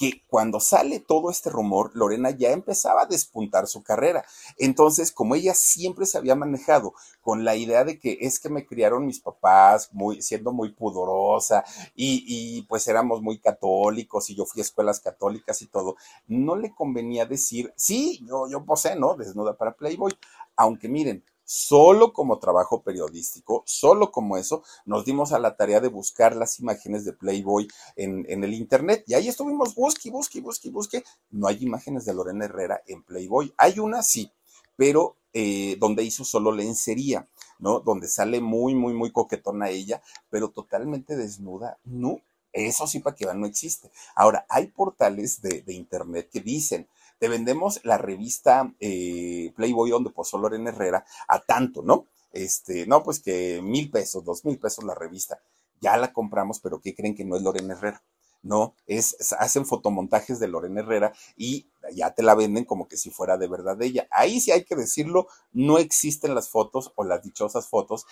Que cuando sale todo este rumor, Lorena ya empezaba a despuntar su carrera. Entonces, como ella siempre se había manejado con la idea de que es que me criaron mis papás muy, siendo muy pudorosa y, pues éramos muy católicos y yo fui a escuelas católicas y todo, no le convenía decir, sí, yo, yo ¿no? Desnuda para Playboy. Aunque miren, solo como trabajo periodístico, solo como eso, nos dimos a la tarea de buscar las imágenes de Playboy en, el Internet. Y ahí estuvimos, busque, busque, busque, busque. No hay imágenes de Lorena Herrera en Playboy. Hay una, sí, pero eh, donde hizo solo lencería, ¿no? Donde sale muy, muy, muy coquetona ella, pero totalmente desnuda, no. Eso sí, para que vean, no existe. Ahora, hay portales de, de Internet que dicen, te vendemos la revista eh, Playboy donde posó Lorena Herrera a tanto, ¿no? Este, no, pues que mil pesos, dos mil pesos la revista. Ya la compramos, pero ¿qué creen que no es Lorena Herrera? No, es, hacen fotomontajes de Lorena Herrera y ya te la venden como que si fuera de verdad ella. Ahí sí hay que decirlo, no existen las fotos o las dichosas fotos,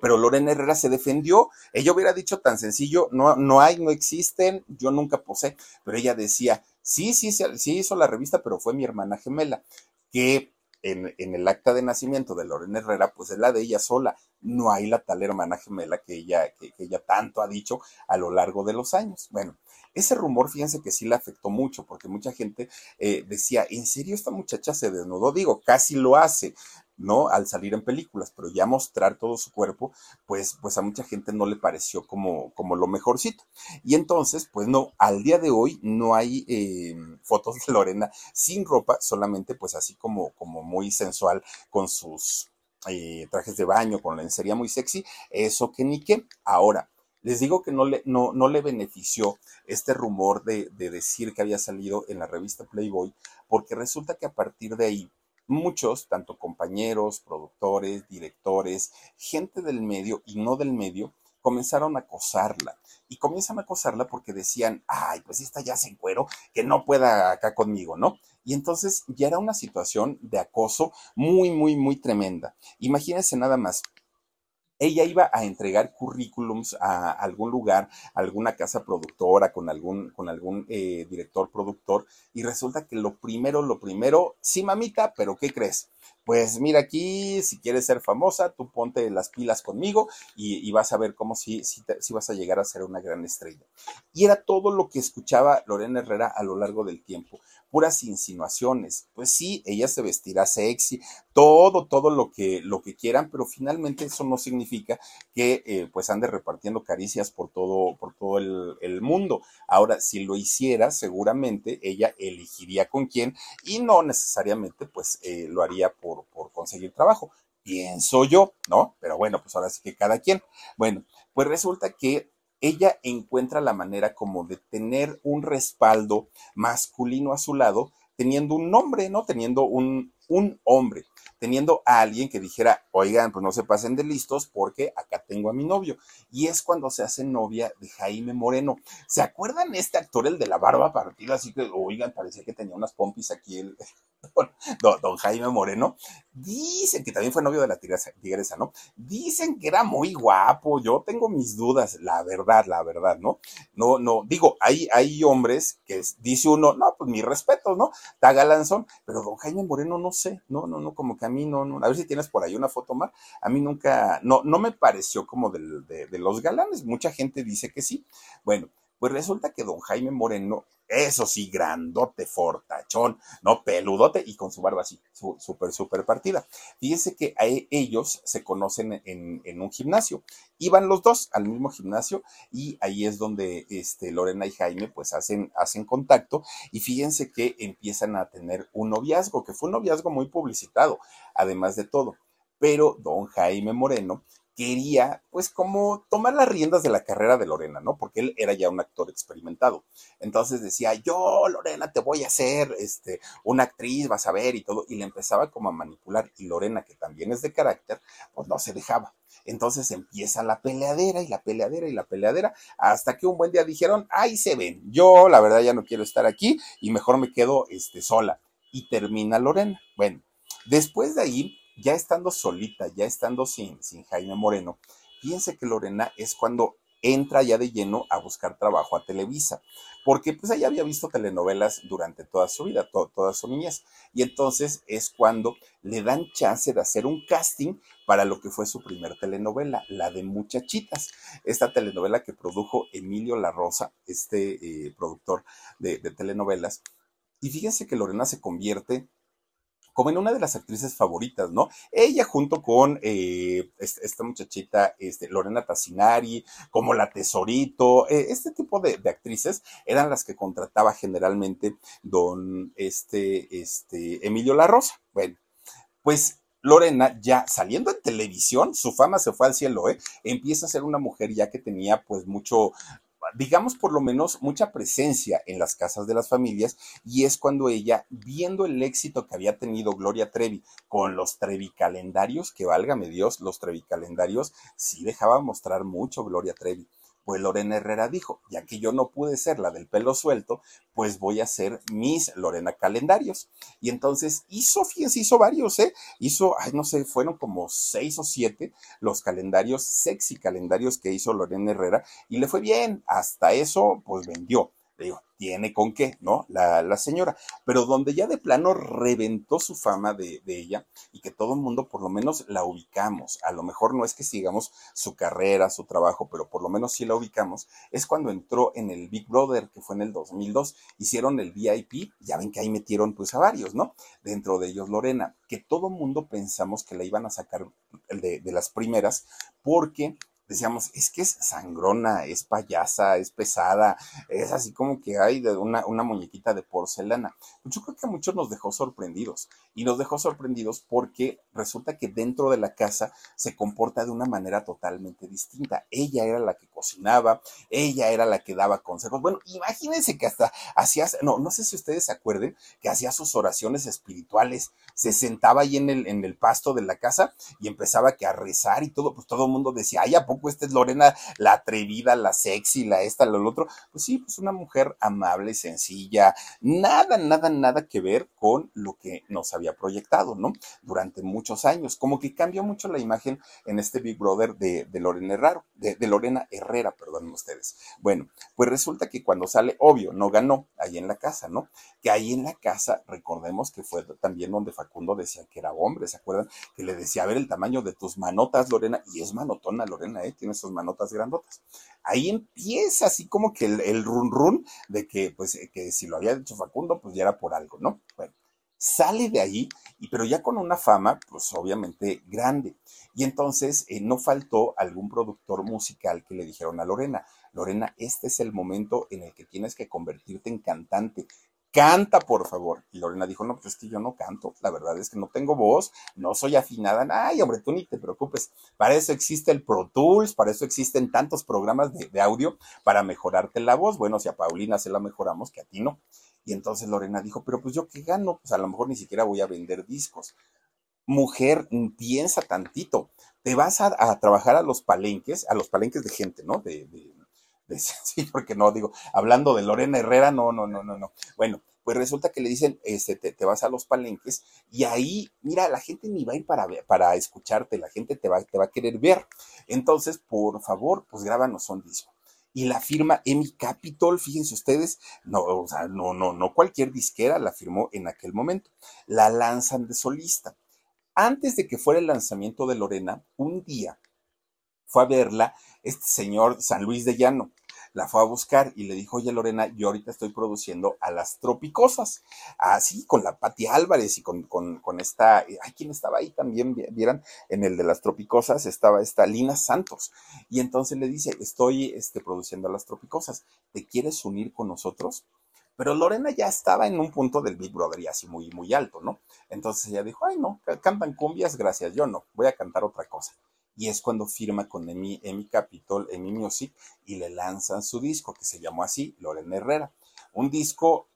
pero Lorena Herrera se defendió. Ella hubiera dicho tan sencillo, no, no hay, no existen, yo nunca posé, pero ella decía, Sí, sí, sí hizo la revista, pero fue mi hermana gemela, que en, el acta de nacimiento de Lorena Herrera, pues es la de ella sola. No hay la tal hermana gemela que ella, que, ella tanto ha dicho a lo largo de los años. Bueno, ese rumor, fíjense que sí le afectó mucho, porque mucha gente eh, decía, ¿en serio esta muchacha se desnudó? Digo, casi lo hace. ¿no? Al salir en películas, pero ya mostrar todo su cuerpo, pues, pues a mucha gente no le pareció como, como lo mejorcito. Y entonces, pues no, al día de hoy no hay eh, fotos de Lorena sin ropa, solamente pues así como, como muy sensual con sus eh, trajes de baño, con lencería muy sexy, eso que ni qué. Ahora, les digo que no le, no, no le benefició este rumor de, de decir que había salido en la revista Playboy, porque resulta que a partir de ahí, muchos, tanto compañeros, productores, directores, gente del medio y no del medio, comenzaron a acosarla. Y comienzan a acosarla porque decían, ay, pues esta ya se encuero, que no pueda acá conmigo, ¿no? Y entonces ya era una situación de acoso muy, muy, muy tremenda. Imagínense nada más, ella iba a entregar currículums a algún lugar, a alguna casa productora, con algún, con algún eh, director productor, y resulta que lo primero, lo primero, sí, mamita, pero ¿qué crees? Pues mira aquí, si quieres ser famosa, tú ponte las pilas conmigo y, vas a ver cómo si, vas a llegar a ser una gran estrella. Y era todo lo que escuchaba Lorena Herrera a lo largo del tiempo puras insinuaciones. Pues sí, ella se vestirá sexy, todo, todo lo que, lo que quieran, pero finalmente eso no significa que eh, pues ande repartiendo caricias por todo, por todo el, mundo. Ahora, si lo hiciera, seguramente ella elegiría con quién y no necesariamente pues eh, lo haría por, por conseguir trabajo. Pienso yo, ¿no? Pero bueno, pues ahora sí que cada quien. Bueno, pues resulta que ella encuentra la manera como de tener un respaldo masculino a su lado, teniendo un nombre, ¿no? Teniendo un, un hombre teniendo a alguien que dijera, oigan, pues no se pasen de listos porque acá tengo a mi novio. Y es cuando se hace novia de Jaime Moreno. ¿Se acuerdan este actor, el de la barba partida? Así que, oigan, parecía que tenía unas pompis aquí el don, Jaime Moreno. Dicen que también fue novio de la tigresa, ¿no? Dicen que era muy guapo. Yo tengo mis dudas, la verdad, la verdad, ¿no? No, no, digo, hay, hay hombres que dice uno, no, pues mi respeto, ¿no? Está galanzón, pero don Jaime Moreno no sé, no, no, no, como que a mí no, no, a ver si tienes por ahí una foto más, a mí nunca, no, no me pareció como de, de los galanes, mucha gente dice que sí. Bueno, pues resulta que don Jaime Moreno, eso sí, grandote, fortachón, no peludote y con su barba así, súper, súper partida. Fíjense que ellos se conocen en, un gimnasio. Iban los dos al mismo gimnasio y ahí es donde este, Lorena y Jaime pues hacen, hacen contacto y fíjense que empiezan a tener un noviazgo, que fue un noviazgo muy publicitado, además de todo. Pero don Jaime Moreno quería, pues, como tomar las riendas de la carrera de Lorena, ¿no? Porque él era ya un actor experimentado. Entonces decía, yo, Lorena, te voy a hacer, este, una actriz, vas a ver y todo. Y le empezaba como a manipular. Y Lorena, que también es de carácter, pues no se dejaba. Entonces empieza la peleadera y la peleadera y la peleadera, hasta que un buen día dijeron, ahí se ven, yo la verdad ya no quiero estar aquí y mejor me quedo, este, sola. Y termina Lorena. Bueno, después de ahí ya estando solita, ya estando sin, sin Jaime Moreno, fíjense que Lorena es cuando entra ya de lleno a buscar trabajo a Televisa, porque pues ella había visto telenovelas durante toda su vida, toda su niñez, y entonces es cuando le dan chance de hacer un casting para lo que fue su primer telenovela, la de Muchachitas, esta telenovela que produjo Emilio La Rosa, este eh, productor de, de telenovelas, y fíjense que Lorena se convierte como en una de las actrices favoritas, ¿no? Ella junto con eh, esta muchachita, este, Lorena Tassinari, como la Tesorito, eh, este tipo de, actrices eran las que contrataba generalmente don este, este, Emilio La Rosa. Bueno, pues Lorena ya saliendo en televisión, su fama se fue al cielo, ¿eh? Empieza a ser una mujer ya que tenía pues mucho, digamos por lo menos mucha presencia en las casas de las familias y es cuando ella, viendo el éxito que había tenido Gloria Trevi con los Trevi calendarios, que válgame Dios, los Trevi calendarios sí dejaba mostrar mucho Gloria Trevi. Pues Lorena Herrera dijo, ya que yo no pude ser la del pelo suelto, pues voy a ser mis Lorena Calendarios. Y entonces hizo, fíjense, hizo varios, ¿eh? Hizo, ay, no sé, fueron como seis o siete los calendarios, sexy calendarios que hizo Lorena Herrera y le fue bien. Hasta eso, pues vendió. Le digo, tiene con qué, ¿no? La, señora. Pero donde ya de plano reventó su fama de, ella y que todo el mundo por lo menos la ubicamos. A lo mejor no es que sigamos su carrera, su trabajo, pero por lo menos sí la ubicamos. Es cuando entró en el Big Brother, que fue en el 2002. Hicieron el VIP, ya ven que ahí metieron pues a varios, ¿no? Dentro de ellos Lorena, que todo el mundo pensamos que la iban a sacar de, de las primeras porque decíamos, es que es sangrona, es payasa, es pesada, es así como que hay de una, una muñequita de porcelana. Yo creo que a muchos nos dejó sorprendidos y nos dejó sorprendidos porque resulta que dentro de la casa se comporta de una manera totalmente distinta. Ella era la que cocinaba, ella era la que daba consejos. Bueno, imagínense que hasta hacía, no, no sé si ustedes se acuerden, que hacía sus oraciones espirituales, se sentaba ahí en el, en el pasto de la casa y empezaba que a rezar y todo, pues todo el mundo decía, ay, ¿a poco esta es Lorena la atrevida, la sexy, la esta, lo otro? Pues sí, pues una mujer amable, sencilla, nada, nada, nada que ver con lo que nos había proyectado, ¿no? Durante muchos años, como que cambió mucho la imagen en este Big Brother de, Lorena Herrero, de, de Lorena Herrera Herrera, perdonen ustedes. Bueno, pues resulta que cuando sale, obvio, no ganó ahí en la casa, ¿no? Que ahí en la casa, recordemos que fue también donde Facundo decía que era hombre, ¿se acuerdan? Que le decía, a ver el tamaño de tus manotas, Lorena, y es manotona Lorena, ¿eh? Tiene sus manotas grandotas. Ahí empieza así como que el, el run run de que, pues, que si lo había dicho Facundo, pues ya era por algo, ¿no? Bueno sale de ahí, y, pero ya con una fama, pues obviamente grande. Y entonces eh, no faltó algún productor musical que le dijeron a Lorena, Lorena, este es el momento en el que tienes que convertirte en cantante. Canta, por favor. Y Lorena dijo, no, pues es que yo no canto. La verdad es que no tengo voz, no soy afinada. Ay, hombre, tú ni te preocupes. Para eso existe el Pro Tools, para eso existen tantos programas de, de audio para mejorarte la voz. Bueno, si a Paulina se la mejoramos, que a ti no. Y entonces Lorena dijo, pero pues yo qué gano, pues a lo mejor ni siquiera voy a vender discos. Mujer, piensa tantito, te vas a, trabajar a los palenques, a los palenques de gente, ¿no? De, de, sí, porque no, digo, hablando de Lorena Herrera, no, no, no, no, no. Bueno, pues resulta que le dicen, este, te, vas a los palenques y ahí, mira, la gente ni va a ir para, para escucharte, la gente te va, te va a querer ver. Entonces, por favor, pues grábanos un disco y la firma Emi Capitol, fíjense ustedes, no, o sea, no, no, no cualquier disquera la firmó en aquel momento. La lanzan de solista. Antes de que fuera el lanzamiento de Lorena, un día fue a verla este señor San Luis de Llano la fue a buscar y le dijo, oye Lorena, yo ahorita estoy produciendo a las tropicosas, así con la Pati Álvarez y con, con, con esta, ay, ¿quién estaba ahí también? Vieran, en el de las tropicosas estaba esta Lina Santos. Y entonces le dice, estoy este, produciendo a las tropicosas, ¿te quieres unir con nosotros? Pero Lorena ya estaba en un punto del Big Brother y así muy, muy alto, ¿no? Entonces ella dijo, ay, no, cantan cumbias, gracias, yo no, voy a cantar otra cosa y es cuando firma con Emi, Emi Capitol, Emi Music, y le lanzan su disco, que se llamó así, Lorena Herrera. Un disco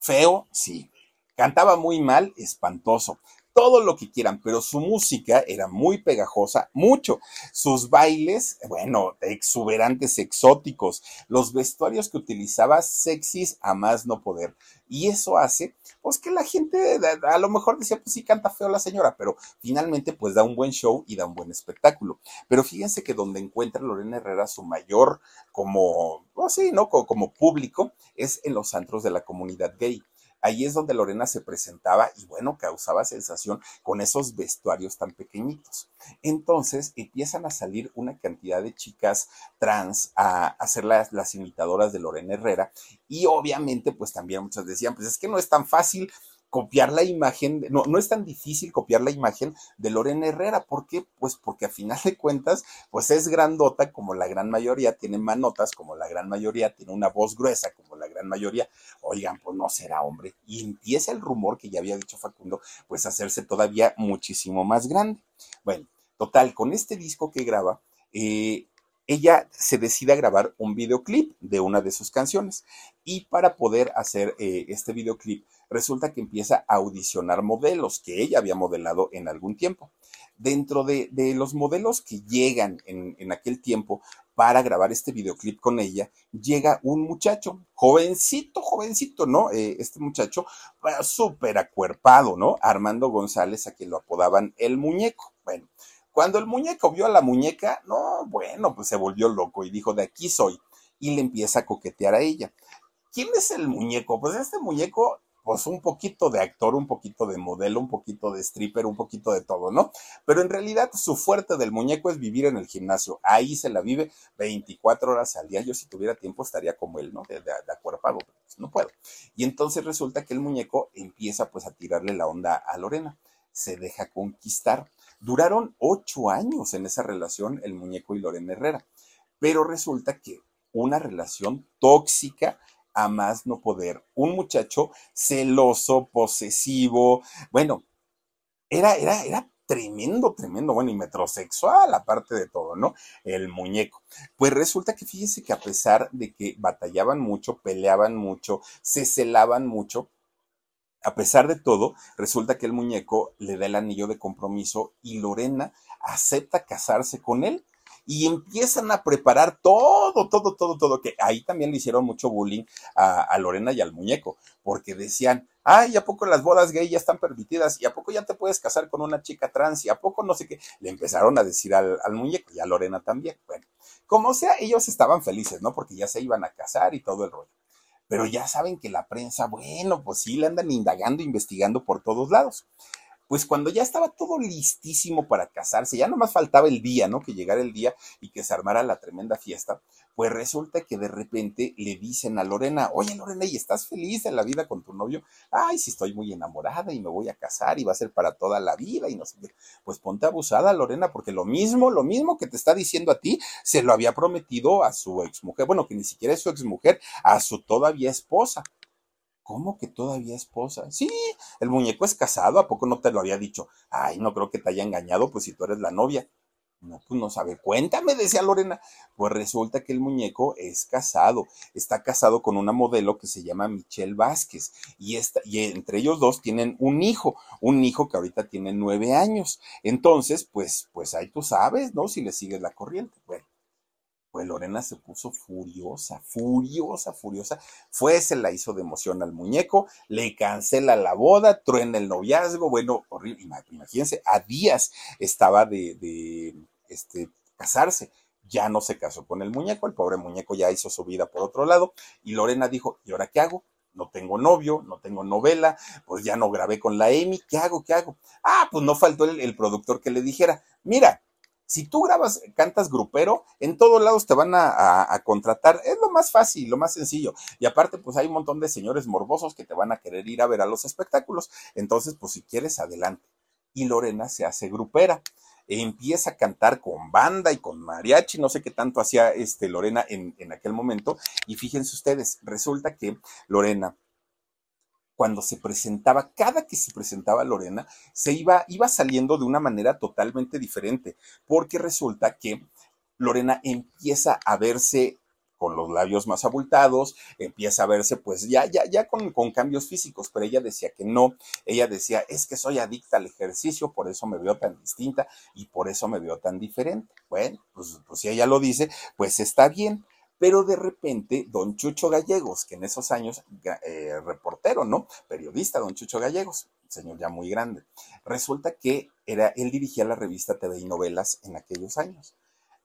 feo, sí. Cantaba muy mal, espantoso todo lo que quieran, pero su música era muy pegajosa, mucho. Sus bailes, bueno, exuberantes, exóticos. Los vestuarios que utilizaba, sexys a más no poder. Y eso hace, pues que la gente a lo mejor decía, pues sí canta feo la señora, pero finalmente pues da un buen show y da un buen espectáculo. Pero fíjense que donde encuentra Lorena Herrera su mayor como, pues sí, ¿no? como público es en los antros de la comunidad gay. Ahí es donde Lorena se presentaba y bueno, causaba sensación con esos vestuarios tan pequeñitos. Entonces empiezan a salir una cantidad de chicas trans a hacer las, las imitadoras de Lorena Herrera y obviamente pues también muchas decían, pues es que no es tan fácil copiar la imagen, no, no es tan difícil copiar la imagen de Lorena Herrera. ¿Por qué? Pues porque a final de cuentas, pues es grandota como la gran mayoría, tiene manotas como la gran mayoría, tiene una voz gruesa como la gran mayoría. Oigan, pues no será hombre. Y empieza el rumor que ya había dicho Facundo, pues hacerse todavía muchísimo más grande. Bueno, total, con este disco que graba, eh, ella se decide a grabar un videoclip de una de sus canciones. Y para poder hacer eh, este videoclip, resulta que empieza a audicionar modelos que ella había modelado en algún tiempo. Dentro de, los modelos que llegan en, aquel tiempo para grabar este videoclip con ella, llega un muchacho, jovencito, jovencito, ¿no? Eh, este muchacho súper acuerpado, ¿no? Armando González, a quien lo apodaban el muñeco. Bueno, cuando el muñeco vio a la muñeca, no, bueno, pues se volvió loco y dijo, de aquí soy. Y le empieza a coquetear a ella. ¿Quién es el muñeco? Pues este muñeco pues un poquito de actor, un poquito de modelo, un poquito de stripper, un poquito de todo, ¿no? Pero en realidad su fuerte del muñeco es vivir en el gimnasio. Ahí se la vive 24 horas al día. Yo si tuviera tiempo estaría como él, ¿no? De, de, acuerpado, pero pues no puedo. Y entonces resulta que el muñeco empieza pues a tirarle la onda a Lorena. Se deja conquistar. Duraron ocho años en esa relación el muñeco y Lorena Herrera. Pero resulta que una relación tóxica, a más no poder. Un muchacho celoso, posesivo, bueno, era, era, era tremendo, tremendo, bueno, y metrosexual, aparte de todo, ¿no? El muñeco. Pues resulta que fíjense que a pesar de que batallaban mucho, peleaban mucho, se celaban mucho, a pesar de todo, resulta que el muñeco le da el anillo de compromiso y Lorena acepta casarse con él y empiezan a preparar todo, todo, todo, todo, que ahí también le hicieron mucho bullying a, Lorena y al muñeco, porque decían, Ay, ¿a poco las bodas gay ya están permitidas? ¿Y a poco ya te puedes casar con una chica trans? ¿Y a poco no sé qué? Le empezaron a decir al, al muñeco y a Lorena también. Bueno, como sea, ellos estaban felices, ¿no? Porque ya se iban a casar y todo el rollo. Pero ya saben que la prensa, bueno, pues sí, le andan indagando, investigando por todos lados pues cuando ya estaba todo listísimo para casarse, ya nomás faltaba el día, ¿no? Que llegara el día y que se armara la tremenda fiesta, pues resulta que de repente le dicen a Lorena, oye Lorena, ¿y estás feliz en la vida con tu novio? Ay, sí estoy muy enamorada y me voy a casar y va a ser para toda la vida y no sé qué. Pues ponte abusada, Lorena, porque lo mismo, lo mismo que te está diciendo a ti, se lo había prometido a su exmujer, bueno, que ni siquiera es su exmujer, a su todavía esposa. ¿Cómo que todavía esposa? Sí, el muñeco es casado, ¿a poco no te lo había dicho? Ay, no creo que te haya engañado, pues si tú eres la novia. No, pues no sabe. Cuéntame, decía Lorena. Pues resulta que el muñeco es casado. Está casado con una modelo que se llama Michelle Vázquez. Y, esta, y entre ellos dos tienen un hijo. Un hijo que ahorita tiene nueve años. Entonces, pues, pues ahí tú sabes, ¿no? Si le sigues la corriente. Bueno, pues Lorena se puso furiosa, furiosa, furiosa. Fue, se la hizo de emoción al muñeco, le cancela la boda, truena el noviazgo. Bueno, horrible. Imagínense, a días estaba de, este, casarse. Ya no se casó con el muñeco, el pobre muñeco ya hizo su vida por otro lado. Y Lorena dijo, ¿y ahora qué hago? no tengo novio, no tengo novela, pues ya no grabé con la Amy, ¿qué hago? ¿Qué hago? Ah, pues no faltó el, productor que le dijera, mira, si tú grabas, cantas grupero, en todos lados te van a, contratar. Es lo más fácil, lo más sencillo. Y aparte, pues hay un montón de señores morbosos que te van a querer ir a ver a los espectáculos. Entonces, pues si quieres, adelante. Y Lorena se hace grupera. empieza a cantar con banda y con mariachi, no sé qué tanto hacía este Lorena en, en aquel momento. Y fíjense ustedes, resulta que Lorena cuando se presentaba, cada que se presentaba Lorena, se iba, iba saliendo de una manera totalmente diferente, porque resulta que Lorena empieza a verse con los labios más abultados, empieza a verse pues ya, ya, ya con, con, cambios físicos, pero ella decía que no, ella decía, es que soy adicta al ejercicio, por eso me veo tan distinta y por eso me veo tan diferente. Bueno, pues, pues si ella lo dice, pues está bien. Pero de repente, don Chucho Gallegos, que en esos años, eh, reportero, ¿no? Periodista, don Chucho Gallegos, señor ya muy grande, resulta que era, él dirigía la revista TV y Novelas en aquellos años.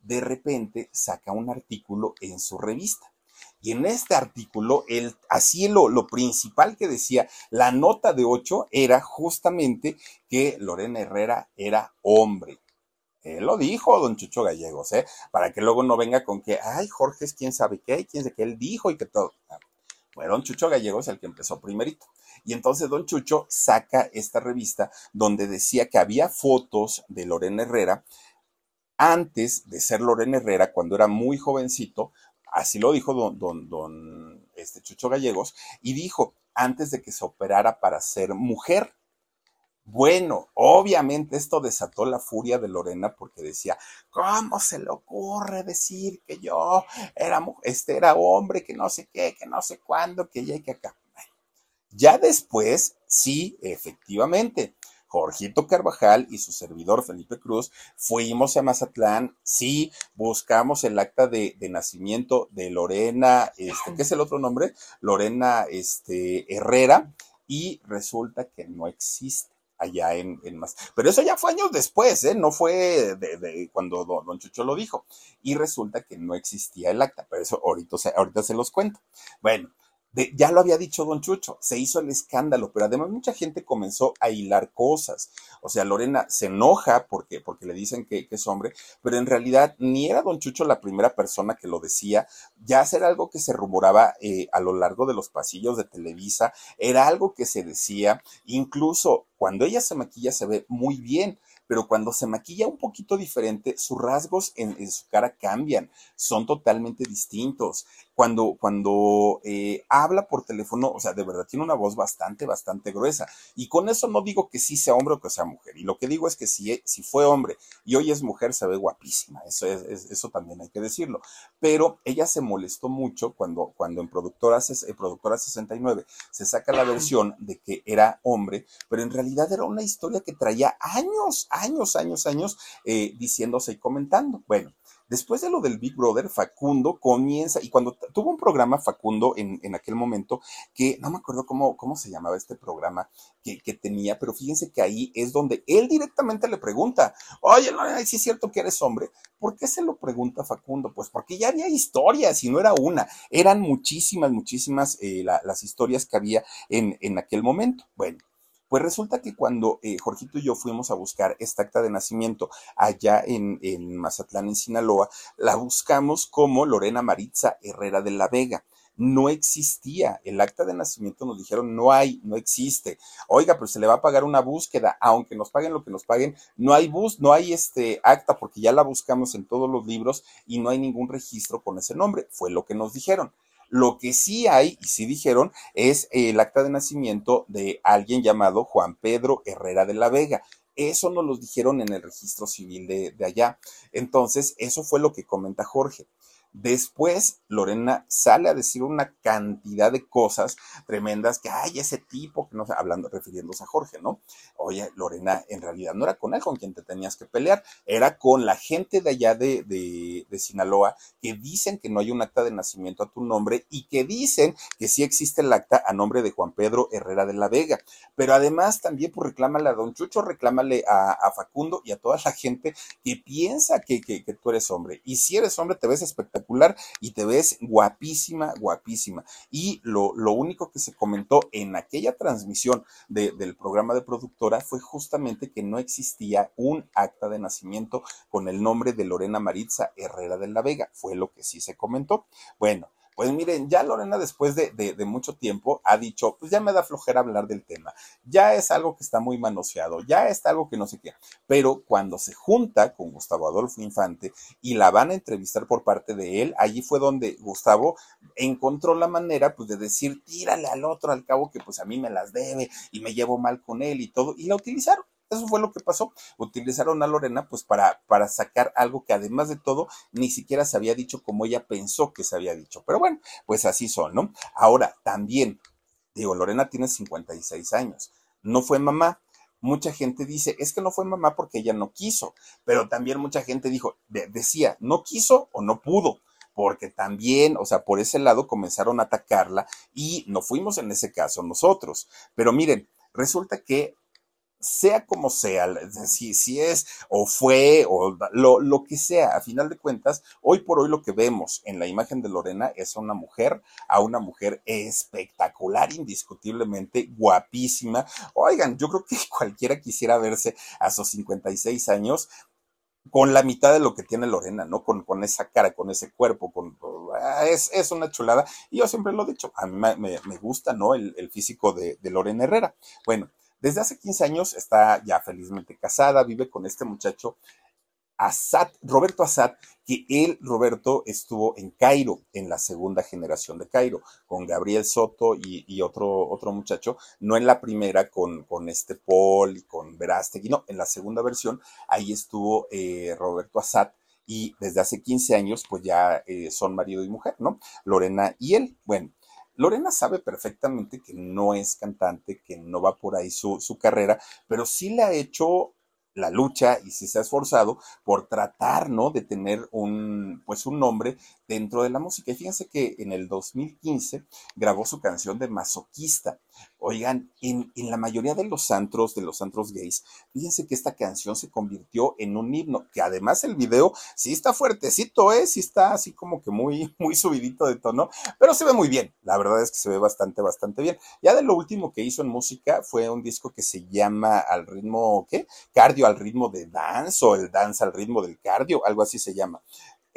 De repente saca un artículo en su revista. Y en este artículo, él, así lo, lo principal que decía, la nota de 8 era justamente que Lorena Herrera era hombre él lo dijo, don Chucho Gallegos, ¿eh? Para que luego no venga con que, ay, Jorge es quién sabe qué, quién sabe qué él dijo y que todo. Bueno, don Chucho Gallegos el que empezó primerito. Y entonces don Chucho saca esta revista donde decía que había fotos de Lorena Herrera antes de ser Lorena Herrera, cuando era muy jovencito, así lo dijo don, don, don este Chucho Gallegos, y dijo, antes de que se operara para ser mujer. Bueno, obviamente esto desató la furia de Lorena porque decía, ¿cómo se le ocurre decir que yo era, este era hombre, que no sé qué, que no sé cuándo, que ya y que acá? Ya después, sí, efectivamente, Jorgito Carvajal y su servidor Felipe Cruz fuimos a Mazatlán, sí, buscamos el acta de, de nacimiento de Lorena, este, ¿qué es el otro nombre? Lorena este, Herrera, y resulta que no existe allá en, en más. Pero eso ya fue años después, ¿eh? No fue de, cuando don, Chucho lo dijo. Y resulta que no existía el acta, pero eso ahorita, ahorita se los cuento. Bueno, ya lo había dicho don Chucho, se hizo el escándalo, pero además mucha gente comenzó a hilar cosas. O sea, Lorena se enoja porque, porque le dicen que, es hombre, pero en realidad ni era don Chucho la primera persona que lo decía, ya era algo que se rumoraba eh, a lo largo de los pasillos de Televisa, era algo que se decía, incluso cuando ella se maquilla se ve muy bien pero cuando se maquilla un poquito diferente, sus rasgos en, su cara cambian, son totalmente distintos cuando, cuando eh, habla por teléfono, o sea, de verdad tiene una voz bastante, bastante gruesa. Y con eso no digo que sí sea hombre o que sea mujer. Y lo que digo es que si, si fue hombre y hoy es mujer, se ve guapísima. Eso, es, eso también hay que decirlo. Pero ella se molestó mucho cuando, cuando en Productora, eh, Productora 69 se saca la versión de que era hombre, pero en realidad era una historia que traía años, años, años, años eh, diciéndose y comentando. Bueno, Después de lo del Big Brother, Facundo comienza, y cuando tuvo un programa Facundo en, en, aquel momento, que no me acuerdo cómo, cómo se llamaba este programa que, que, tenía, pero fíjense que ahí es donde él directamente le pregunta, oye, no, si es cierto que eres hombre, ¿por qué se lo pregunta Facundo? Pues porque ya había historias y no era una, eran muchísimas, muchísimas eh, la, las historias que había en, en aquel momento. Bueno, pues resulta que cuando eh, Jorgito y yo fuimos a buscar esta acta de nacimiento allá en, en Mazatlán, en Sinaloa, la buscamos como Lorena Maritza Herrera de la Vega no existía. El acta de nacimiento nos dijeron, no hay, no existe. Oiga, pero se le va a pagar una búsqueda, aunque nos paguen lo que nos paguen, no hay bus, no hay este acta porque ya la buscamos en todos los libros y no hay ningún registro con ese nombre. Fue lo que nos dijeron. Lo que sí hay, y sí dijeron, es el acta de nacimiento de alguien llamado Juan Pedro Herrera de la Vega. Eso nos lo dijeron en el registro civil de, de allá. Entonces, eso fue lo que comenta Jorge. Después, Lorena sale a decir una cantidad de cosas tremendas que hay ese tipo, que no hablando, refiriéndose a Jorge, ¿no? Oye, Lorena, en realidad no era con él con quien te tenías que pelear, era con la gente de allá de, de, de Sinaloa que dicen que no hay un acta de nacimiento a tu nombre y que dicen que sí existe el acta a nombre de Juan Pedro Herrera de la Vega. Pero además también, pues reclámale a Don Chucho, reclámale a, a Facundo y a toda la gente que piensa que, que, que tú eres hombre. Y si eres hombre, te ves espectacular y te ves guapísima, guapísima. Y lo, lo único que se comentó en aquella transmisión de, del programa de productora fue justamente que no existía un acta de nacimiento con el nombre de Lorena Maritza Herrera de la Vega. Fue lo que sí se comentó. Bueno, pues miren, ya Lorena después de, de, de, mucho tiempo ha dicho, pues ya me da flojera hablar del tema, ya es algo que está muy manoseado, ya es algo que no sé qué, pero cuando se junta con Gustavo Adolfo Infante y la van a entrevistar por parte de él, allí fue donde Gustavo encontró la manera pues de decir, tírale al otro, al cabo que pues a mí me las debe y me llevo mal con él y todo, y la utilizaron. Eso fue lo que pasó. Utilizaron a Lorena pues para, para sacar algo que además de todo ni siquiera se había dicho como ella pensó que se había dicho. Pero bueno, pues así son, ¿no? Ahora, también, digo, Lorena tiene 56 años. No fue mamá. Mucha gente dice, es que no fue mamá porque ella no quiso, pero también mucha gente dijo, de, decía, no quiso o no pudo porque también, o sea, por ese lado comenzaron a atacarla y no fuimos en ese caso nosotros. Pero miren, resulta que sea como sea, si, si es o fue o lo, lo, que sea, a final de cuentas, hoy por hoy lo que vemos en la imagen de Lorena es una mujer, a una mujer espectacular, indiscutiblemente guapísima. Oigan, yo creo que cualquiera quisiera verse a sus 56 años con la mitad de lo que tiene Lorena, ¿no? Con, con esa cara, con ese cuerpo, con, es, es, una chulada. Y yo siempre lo he dicho, a mí me, me gusta, ¿no? El, el físico de, de Lorena Herrera. Bueno, desde hace 15 años está ya felizmente casada, vive con este muchacho Assad, Roberto Assad, que él, Roberto, estuvo en Cairo, en la segunda generación de Cairo, con Gabriel Soto y, otro, otro muchacho, no en la primera con, con este Paul y con Verástegui, no, en la segunda versión, ahí estuvo eh, Roberto Assad, y desde hace 15 años, pues ya eh, son marido y mujer, ¿no? Lorena y él. Bueno, Lorena sabe perfectamente que no es cantante, que no va por ahí su, su carrera, pero sí le ha hecho la lucha y sí se ha esforzado por tratar, ¿no? De tener un, pues un nombre dentro de la música. Y fíjense que en el 2015 grabó su canción de Masoquista. Oigan, en, en, la mayoría de los antros, de los antros gays, fíjense que esta canción se convirtió en un himno, que además el video sí está fuertecito, ¿eh? Sí está así como que muy, muy subidito de tono, pero se ve muy bien. La verdad es que se ve bastante, bastante bien. Ya de lo último que hizo en música fue un disco que se llama Al ritmo, ¿qué? Cardio al ritmo de dance o el dance al ritmo del cardio, algo así se llama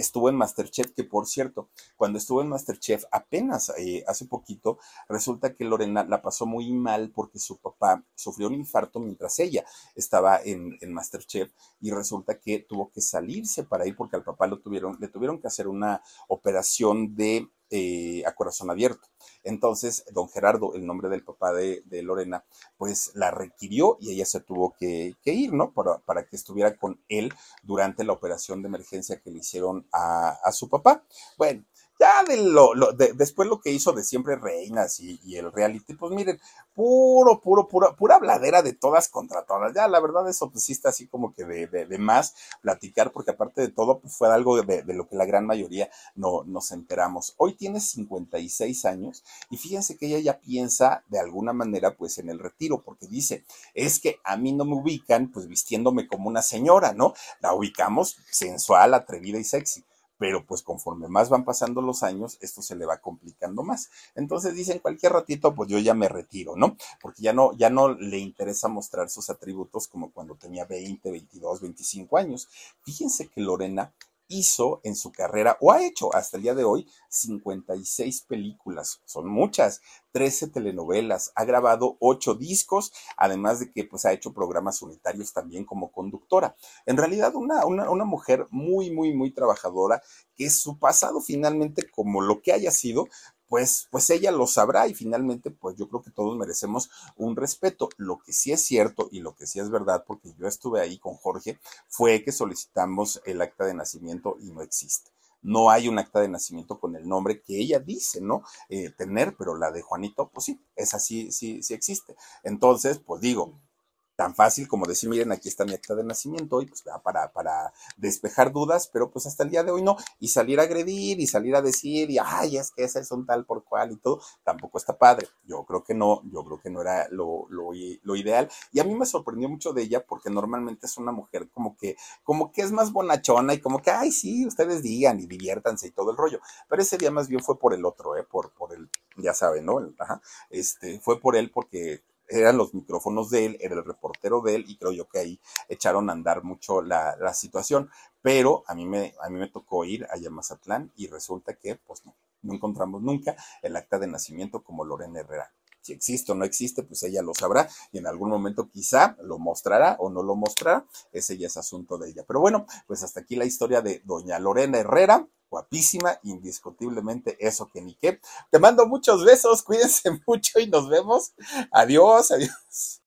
estuvo en Masterchef, que por cierto, cuando estuvo en Masterchef apenas eh, hace poquito, resulta que Lorena la pasó muy mal porque su papá sufrió un infarto mientras ella estaba en, en Masterchef y resulta que tuvo que salirse para ir porque al papá lo tuvieron, le tuvieron que hacer una operación de eh, a corazón abierto. Entonces, don Gerardo, el nombre del papá de, Lorena, pues la requirió y ella se tuvo que, que ir, ¿no? Para, para, que estuviera con él durante la operación de emergencia que le hicieron a, a su papá. Bueno, Ya de lo, después lo que hizo de siempre reinas y, el reality, pues miren, puro, puro, pura, pura bladera de todas contra todas. Ya la verdad eso pues sí está así como que de, de, más platicar, porque aparte de todo, pues fue algo de, de, lo que la gran mayoría no nos enteramos. Hoy tiene 56 años y fíjense que ella ya piensa de alguna manera pues en el retiro, porque dice, es que a mí no me ubican pues vistiéndome como una señora, ¿no? La ubicamos sensual, atrevida y sexy pero pues conforme más van pasando los años, esto se le va complicando más. Entonces dicen, cualquier ratito, pues yo ya me retiro, ¿no? Porque ya no, ya no le interesa mostrar sus atributos como cuando tenía 20, 22, 25 años. Fíjense que Lorena hizo en su carrera, o ha hecho hasta el día de hoy, 56 películas, son muchas, 13 telenovelas, ha grabado 8 discos, además de que pues ha hecho programas unitarios también como conductora. En realidad una, una, una mujer muy, muy, muy trabajadora, que su pasado finalmente, como lo que haya sido, pues, pues ella lo sabrá y finalmente, pues yo creo que todos merecemos un respeto. Lo que sí es cierto y lo que sí es verdad, porque yo estuve ahí con Jorge, fue que solicitamos el acta de nacimiento y no existe no hay un acta de nacimiento con el nombre que ella dice, ¿no? Eh, tener, pero la de Juanito, pues sí, esa sí, sí, sí existe. Entonces, pues digo, tan fácil como decir, miren, aquí está mi acta de nacimiento y pues para, para despejar dudas, pero pues hasta el día de hoy no, y salir a agredir y salir a decir, y ay, es que ese es un tal por cual y todo, tampoco está padre. Yo creo que no, yo creo que no era lo, lo, ideal. Y a mí me sorprendió mucho de ella porque normalmente es una mujer como que, como que es más bonachona y como que, ay, sí, ustedes digan y diviértanse y todo el rollo. Pero ese día más bien fue por el otro, ¿eh? Por, por el, ya saben, ¿no? ajá, este, fue por él porque eran los micrófonos de él, era el reportero de él y creo yo que ahí echaron a andar mucho la, la situación. Pero a mí, me, a mí me tocó ir a Mazatlán y resulta que pues no, no encontramos nunca el acta de nacimiento como Lorena Herrera. Si existe o no existe, pues ella lo sabrá y en algún momento quizá lo mostrará o no lo mostrará. Ese ya es asunto de ella. Pero bueno, pues hasta aquí la historia de doña Lorena Herrera guapísima, indiscutiblemente eso que ni qué. Te mando muchos besos, cuídense mucho y nos vemos. Adiós, adiós.